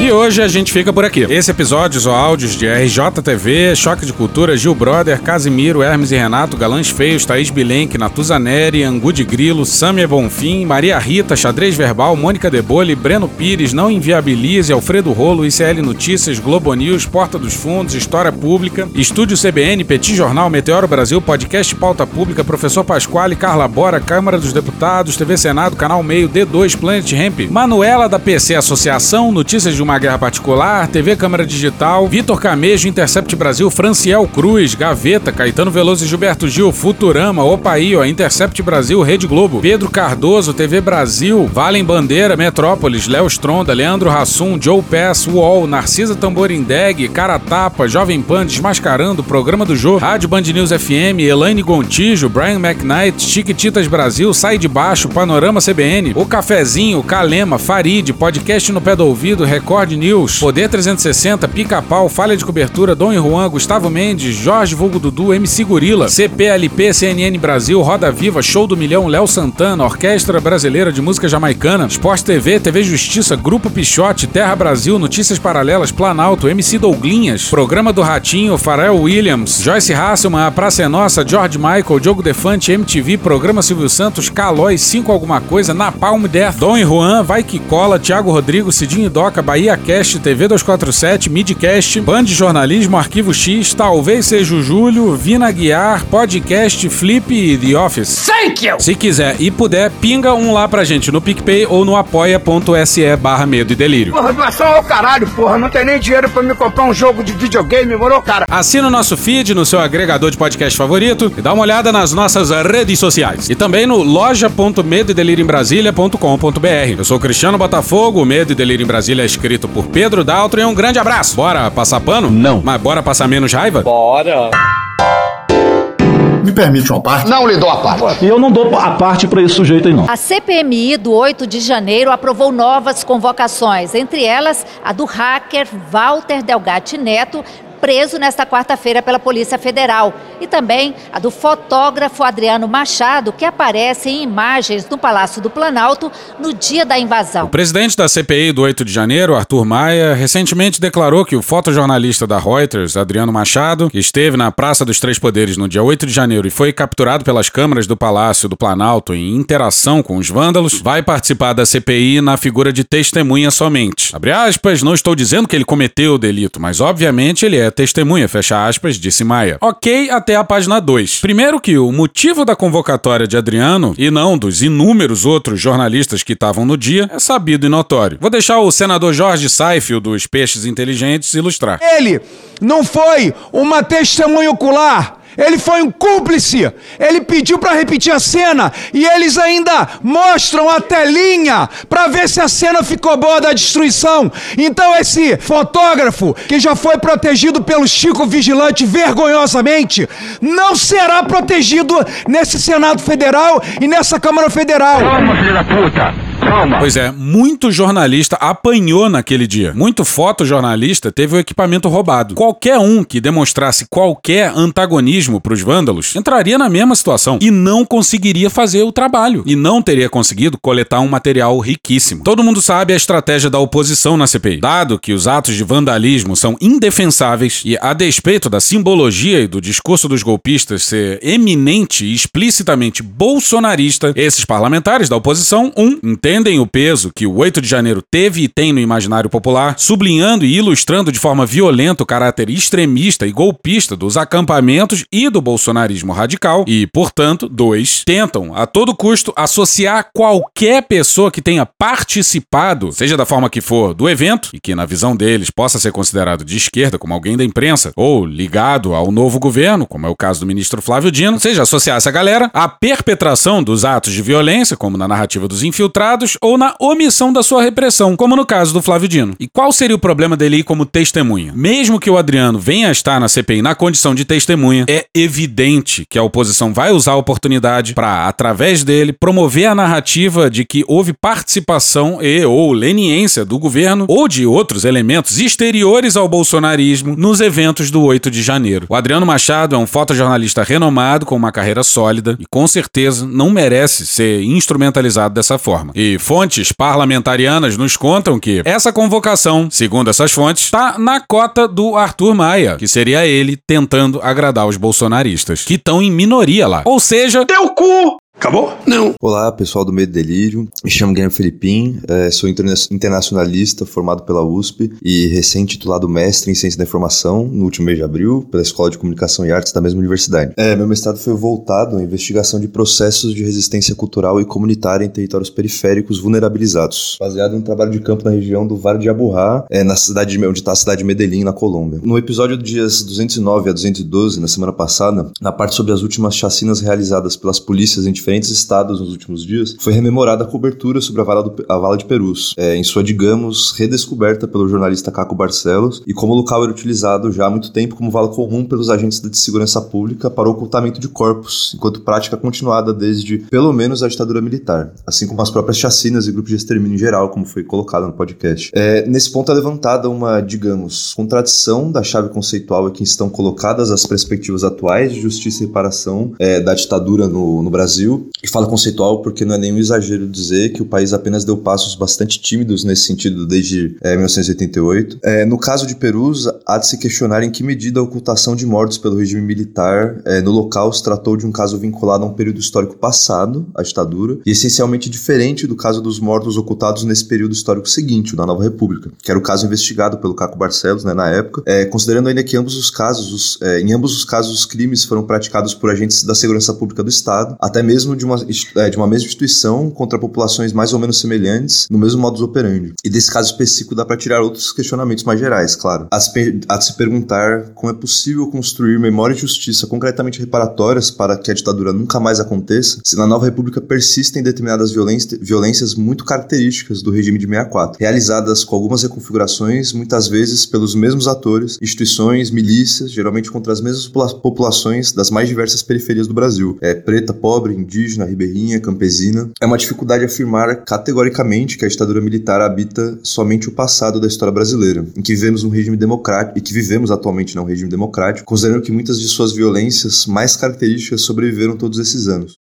E hoje a gente fica por aqui. Esse episódio ou áudios de RJTV, Choque de Cultura, Gil Brother, Casimiro, Hermes e Renato, Galãs Feios, Thaís Bilenque, Natuza Neri, Angu de Grilo, Samia Bonfim, Maria Rita, Xadrez Verbal, Mônica Debole, Breno Pires, Não Inviabilize, Alfredo Rolo, ICL Notícias, Globo News, Porta dos Fundos, História Pública, Estúdio CBN, Petit Jornal, Meteoro Brasil, Podcast Pauta Pública, Professor Pasquale, Carla Bora, Câmara dos Deputados, TV Senado, Canal Meio, D2, Planet Ramp, Manuela da PC Associação, Notícias de uma Guerra Particular, TV Câmara Digital, Vitor Camejo, Intercept Brasil, Franciel Cruz, Gaveta, Caetano Veloso e Gilberto Gil, Futurama, Opaío, Intercept Brasil, Rede Globo, Pedro Cardoso, TV Brasil, Valem Bandeira, Metrópolis, Léo Stronda, Leandro Hassum, Joe Pass, UOL, Narcisa Tamborindeg, Cara Tapa, Jovem Pan, Desmascarando, Programa do Jô, Rádio Band News FM, Elaine Gontijo, Brian McKnight, Chiquititas Brasil, Sai de Baixo, Panorama CBN, O Cafezinho, Calema, Farid, Podcast no Pé do Ouvido, Record News, Poder 360, Pica-Pau, Falha de Cobertura, Dom e Juan, Gustavo Mendes, Jorge Vulgo Dudu, MC Gorila, CPLP, CNN Brasil, Roda Viva, Show do Milhão, Léo Santana, Orquestra Brasileira de Música Jamaicana, Esporte TV, TV Justiça, Grupo Pichote, Terra Brasil, Notícias Paralelas, Planalto, MC Douglinhas, Programa do Ratinho, Pharrell Williams, Joyce Hasselman, A Praça é Nossa, George Michael, Diogo Defante, MTV, Programa Silvio Santos, Calói, 5 Alguma Coisa, Napalm Death, Dom e Juan, Vai Que Cola, Thiago Rodrigo, Cidinho Doca, Bahia Cast, TV 247, Midcast, Band de Jornalismo, Arquivo X, Talvez Seja o Júlio, Vina Guiar, Podcast, Flip e The Office. Thank you! Se quiser e puder, pinga um lá pra gente no PicPay ou no apoia.se barra medo e delírio. Porra, doação ao caralho, porra. Não tem nem dinheiro pra me comprar um jogo de videogame, moro, cara? Assina o nosso feed no seu agregador de podcast favorito e dá uma olhada nas nossas redes sociais. E também no loja.medoedelirioembrasilha.com.br. Eu sou Cristiano Botafogo, o Medo e Delírio em Brasília é escrito por Pedro Daltro e um grande abraço. Bora passar pano? Não. Mas bora passar menos raiva? Bora. Me permite uma parte? Não lhe dou a parte. E eu não dou a parte pra esse sujeito aí, não. A CPMI do 8 de janeiro aprovou novas convocações, entre elas a do hacker Walter Delgatti Neto, preso nesta quarta-feira pela Polícia Federal, e também a do fotógrafo Adriano Machado, que aparece em imagens no Palácio do Planalto no dia da invasão. O presidente da CPI do 8 de janeiro, Arthur Maia, recentemente declarou que o fotojornalista da Reuters, Adriano Machado, que esteve na Praça dos Três Poderes no dia 8 de janeiro e foi capturado pelas câmeras do Palácio do Planalto em interação com os vândalos, vai participar da CPI na figura de testemunha somente. Abre aspas, não estou dizendo que ele cometeu o delito, mas obviamente ele é testemunha, fecha aspas, disse Maia. Ok até a página 2. Primeiro que o motivo da convocatória de Adriano, e não dos inúmeros outros jornalistas que estavam no dia, é sabido e notório. Vou deixar o senador Jorge Seifel, dos Peixes Inteligentes, ilustrar. Ele não foi uma testemunha ocular. Ele foi um cúmplice. Ele pediu para repetir a cena e eles ainda mostram a telinha para ver se a cena ficou boa da destruição. Então esse fotógrafo que já foi protegido pelo Chico Vigilante vergonhosamente não será protegido nesse Senado Federal e nessa Câmara Federal. Calma, filho da puta. Calma. Pois é, muito jornalista apanhou naquele dia. Muito fotojornalista teve o equipamento roubado. Qualquer um que demonstrasse qualquer antagonismo para os vândalos entraria na mesma situação e não conseguiria fazer o trabalho. E não teria conseguido coletar um material riquíssimo. Todo mundo sabe a estratégia da oposição na CPI. Dado que os atos de vandalismo são indefensáveis e, a despeito da simbologia e do discurso dos golpistas ser eminente e explicitamente bolsonarista, esses parlamentares da oposição, um, entendem o peso que o 8 de janeiro teve e tem no imaginário popular, sublinhando e ilustrando de forma violenta o caráter extremista e golpista dos acampamentos e do bolsonarismo radical, e, portanto, dois, tentam a todo custo associar qualquer pessoa que tenha participado, seja da forma que for, do evento, e que na visão deles possa ser considerado de esquerda, como alguém da imprensa, ou ligado ao novo governo, como é o caso do ministro Flávio Dino, seja associar essa galera à perpetração dos atos de violência, como na narrativa dos infiltrados, ou na omissão da sua repressão, como no caso do Flávio Dino. E qual seria o problema dele ir como testemunha? Mesmo que o Adriano venha a estar na CPI na condição de testemunha, é evidente que a oposição vai usar a oportunidade para, através dele, promover a narrativa de que houve participação e ou leniência do governo ou de outros elementos exteriores ao bolsonarismo nos eventos do 8 de janeiro. O Adriano Machado é um fotojornalista renomado com uma carreira sólida e com certeza não merece ser instrumentalizado dessa forma. E fontes parlamentarianas nos contam que essa convocação, segundo essas fontes, está na cota do Arthur Maia, que seria ele tentando agradar os bolsonaristas, que estão em minoria lá. Ou seja, teu cu! Acabou? Não. Olá, pessoal do Medo Delírio. Me chamo Guilherme Felipim, é, sou interna internacionalista formado pela USP e recém-titulado mestre em Ciência da Informação no último mês de abril pela Escola de Comunicação e Artes da mesma universidade. É, meu mestrado foi voltado à investigação de processos de resistência cultural e comunitária em territórios periféricos vulnerabilizados, baseado em um trabalho de campo na região do Vale de Aburrá, é, na cidade de, onde está a cidade de Medellín, na Colômbia. No episódio dos dias 209 a 212, na semana passada, na parte sobre as últimas chacinas realizadas pelas polícias em diferentes estados nos últimos dias, foi rememorada a cobertura sobre a Vala, do, a Vala de Perus, é, em sua, digamos, redescoberta pelo jornalista Caco Barcelos, e como o local era utilizado já há muito tempo como vala comum pelos agentes de segurança pública para o ocultamento de corpos, enquanto prática continuada desde, pelo menos, a ditadura militar, assim como as próprias chacinas e grupos de extermínio em geral, como foi colocado no podcast. É, nesse ponto é levantada uma, digamos, contradição da chave conceitual em que estão colocadas as perspectivas atuais de justiça e reparação é, da ditadura no, no Brasil e fala conceitual porque não é nenhum exagero dizer que o país apenas deu passos bastante tímidos nesse sentido desde é, 1988. É, no caso de Perus, há de se questionar em que medida a ocultação de mortos pelo regime militar é, no local se tratou de um caso vinculado a um período histórico passado, a ditadura, e essencialmente diferente do caso dos mortos ocultados nesse período histórico seguinte, o da Nova República, que era o caso investigado pelo Caco Barcelos né, na época, é, considerando ainda que ambos os casos, os, é, em ambos os casos, os crimes foram praticados por agentes da segurança pública do Estado, até mesmo de uma, é, de uma mesma instituição contra populações mais ou menos semelhantes no mesmo modus operandi. E desse caso específico dá para tirar outros questionamentos mais gerais, claro. De, há de se perguntar como é possível construir memória e justiça concretamente reparatórias para que a ditadura nunca mais aconteça se na nova república persistem determinadas violências, violências muito características do regime de 64, realizadas com algumas reconfigurações, muitas vezes pelos mesmos atores, instituições, milícias, geralmente contra as mesmas populações das mais diversas periferias do Brasil. É, preta, pobre, indígena, indígena, ribeirinha, campesina. É uma dificuldade afirmar categoricamente que a ditadura militar habita somente o passado da história brasileira, em que vivemos um regime democrático e que vivemos atualmente num regime democrático, considerando que muitas de suas violências mais características sobreviveram todos esses anos.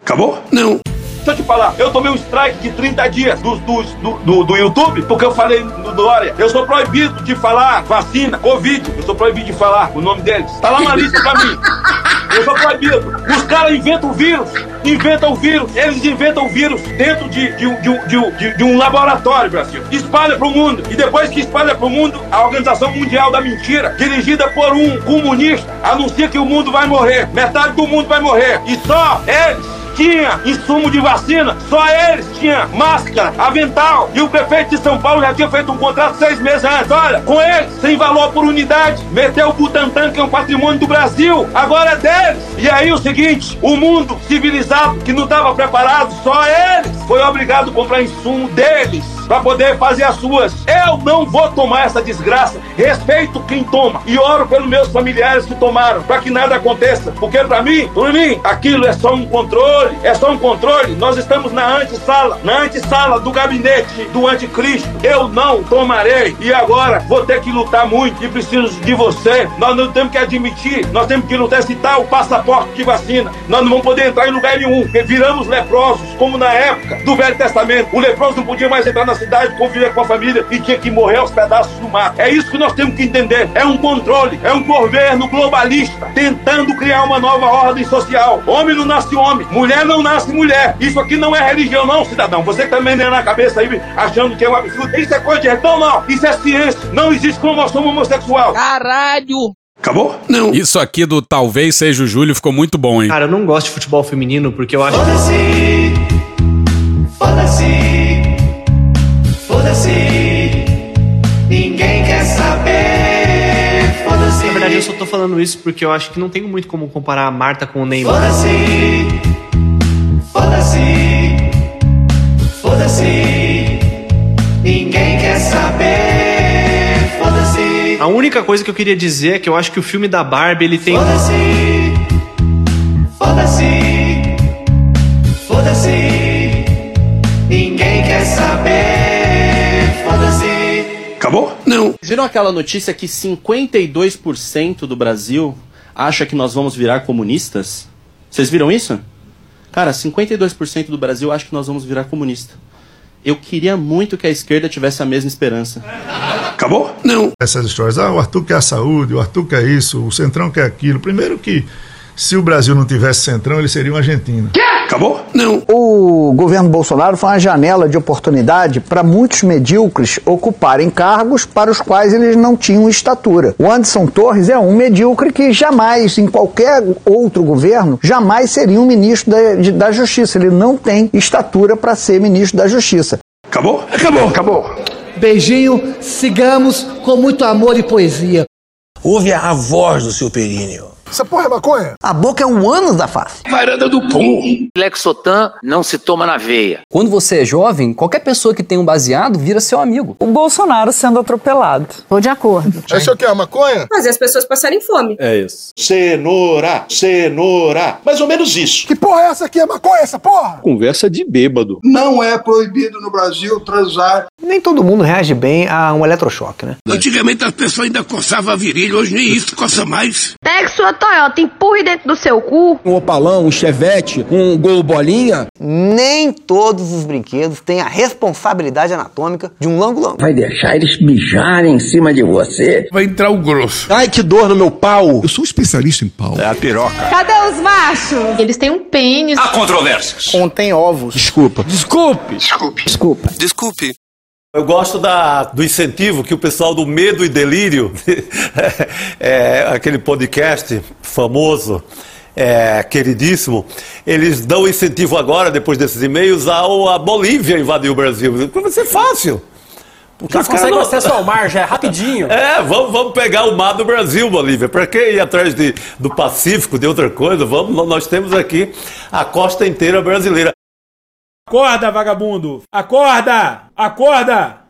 Acabou? Não. Deixa eu te falar, eu tomei um strike de 30 dias do, do, do, do YouTube porque eu falei no Dória. Eu sou proibido de falar vacina, Covid. Eu sou proibido de falar o nome deles. Tá lá na lista pra mim. Eu proibido. Os caras inventam o vírus, inventam o vírus. Eles inventam o vírus dentro de, de, de, de, um laboratório, Brasil. Espalha pro mundo. E depois que espalha pro mundo, a Organização Mundial da Mentira, dirigida por um comunista, anuncia que o mundo vai morrer. Metade do mundo vai morrer. E só eles tinha insumo de vacina, só eles tinham máscara, avental. E o prefeito de São Paulo já tinha feito um contrato seis meses antes. Olha, com eles, sem valor por unidade, meteu o Butantan, que é um patrimônio do Brasil, agora é deles. E aí o seguinte: o mundo civilizado que não estava preparado, só eles, foi obrigado a comprar insumo deles para poder fazer as suas. Eu não vou tomar essa desgraça. Respeito quem toma e oro pelos meus familiares que tomaram, para que nada aconteça. Porque para mim, para mim, aquilo é só um controle, é só um controle. Nós estamos na antessala, na antessala do gabinete do anticristo. Eu não tomarei e agora vou ter que lutar muito e preciso de você. Nós não temos que admitir, nós temos que lutar se tal o passaporte de vacina. Nós não vamos poder entrar em lugar nenhum, porque viramos leprosos, como na época do Velho Testamento. O leproso não podia mais entrar na cidade, conviver com a família e tinha que morrer aos pedaços do mato. É isso que nós temos que entender. É um controle, é um governo globalista tentando criar uma nova ordem social. Homem não nasce homem, mulher não nasce mulher. Isso aqui não é religião, não, cidadão. Você também nem na cabeça aí achando que é um absurdo. Isso é coisa de retão, não. Isso é ciência. Não existe cromossoma homossexual. Caralho! Acabou? Não. Isso aqui do talvez seja o Júlio ficou muito bom, hein? Cara, eu não gosto de futebol feminino porque eu acho. Foda-se! Foda-se! Foda-se! Ninguém quer saber! Foda-se! Na verdade, eu só tô falando isso porque eu acho que não tem muito como comparar a Marta com o Neymar. Foda-se! Foda-se! Foda-se, ninguém quer saber. Foda-se. A única coisa que eu queria dizer é que eu acho que o filme da Barbie ele tem. Foda-se, foda-se, foda-se, ninguém quer saber. Acabou? Não. Viram aquela notícia que 52% do Brasil acha que nós vamos virar comunistas? Vocês viram isso? Cara, 52% do Brasil acha que nós vamos virar comunista. Eu queria muito que a esquerda tivesse a mesma esperança. Acabou? Não. Essas histórias, ah, o Arthur quer a saúde, o Arthur quer isso, o Centrão quer aquilo. Primeiro que, se o Brasil não tivesse Centrão, ele seria uma Argentina. Acabou? Não. O governo Bolsonaro foi uma janela de oportunidade para muitos medíocres ocuparem cargos para os quais eles não tinham estatura. O Anderson Torres é um medíocre que jamais, em qualquer outro governo, jamais seria um ministro da, de- da Justiça. Ele não tem estatura para ser ministro da Justiça. Acabou? Acabou. Acabou. Beijinho, sigamos com muito amor e poesia. Ouve a voz do seu períneo. Essa porra é maconha? A boca é um ânus da face. Varanda do pum. Lexotan não se toma na veia. Quando você é jovem, qualquer pessoa que tem um baseado vira seu amigo. O Bolsonaro sendo atropelado. Tô de acordo. Isso aqui é maconha? Fazer as pessoas passarem fome. É isso. Cenoura, cenoura. Mais ou menos isso. Que porra é essa aqui? É maconha essa porra? Conversa de bêbado. Não é proibido no Brasil transar. Nem todo mundo reage bem a um eletrochoque, né? Antigamente as pessoas ainda coçavam a virilha, hoje nem isso coça mais. Pega sua Toyota, empurre dentro do seu cu. Um opalão, um chevette, um gol bolinha. Nem todos os brinquedos têm a responsabilidade anatômica de um langolão. Vai deixar eles mijarem em cima de você? Vai entrar o grosso. Ai, que dor no meu pau. Eu sou um especialista em pau. É a piroca. Cadê os machos? Eles têm um pênis. Há controvérsias. Contém ovos. Desculpa. Desculpe. Desculpe. Desculpa. Desculpe. Eu gosto da, do incentivo que o pessoal do Medo e Delírio, é, aquele podcast famoso, é, queridíssimo, eles dão incentivo agora, depois desses e-mails, ao a Bolívia invadir o Brasil. Vai ser fácil. Porque Já consegue não- acesso ao mar, já é rapidinho. É, vamos, vamos pegar o mar do Brasil, Bolívia. Para que ir atrás de, do Pacífico, de outra coisa? Vamos, nós temos aqui a costa inteira brasileira. Acorda, vagabundo! Acorda! Acorda!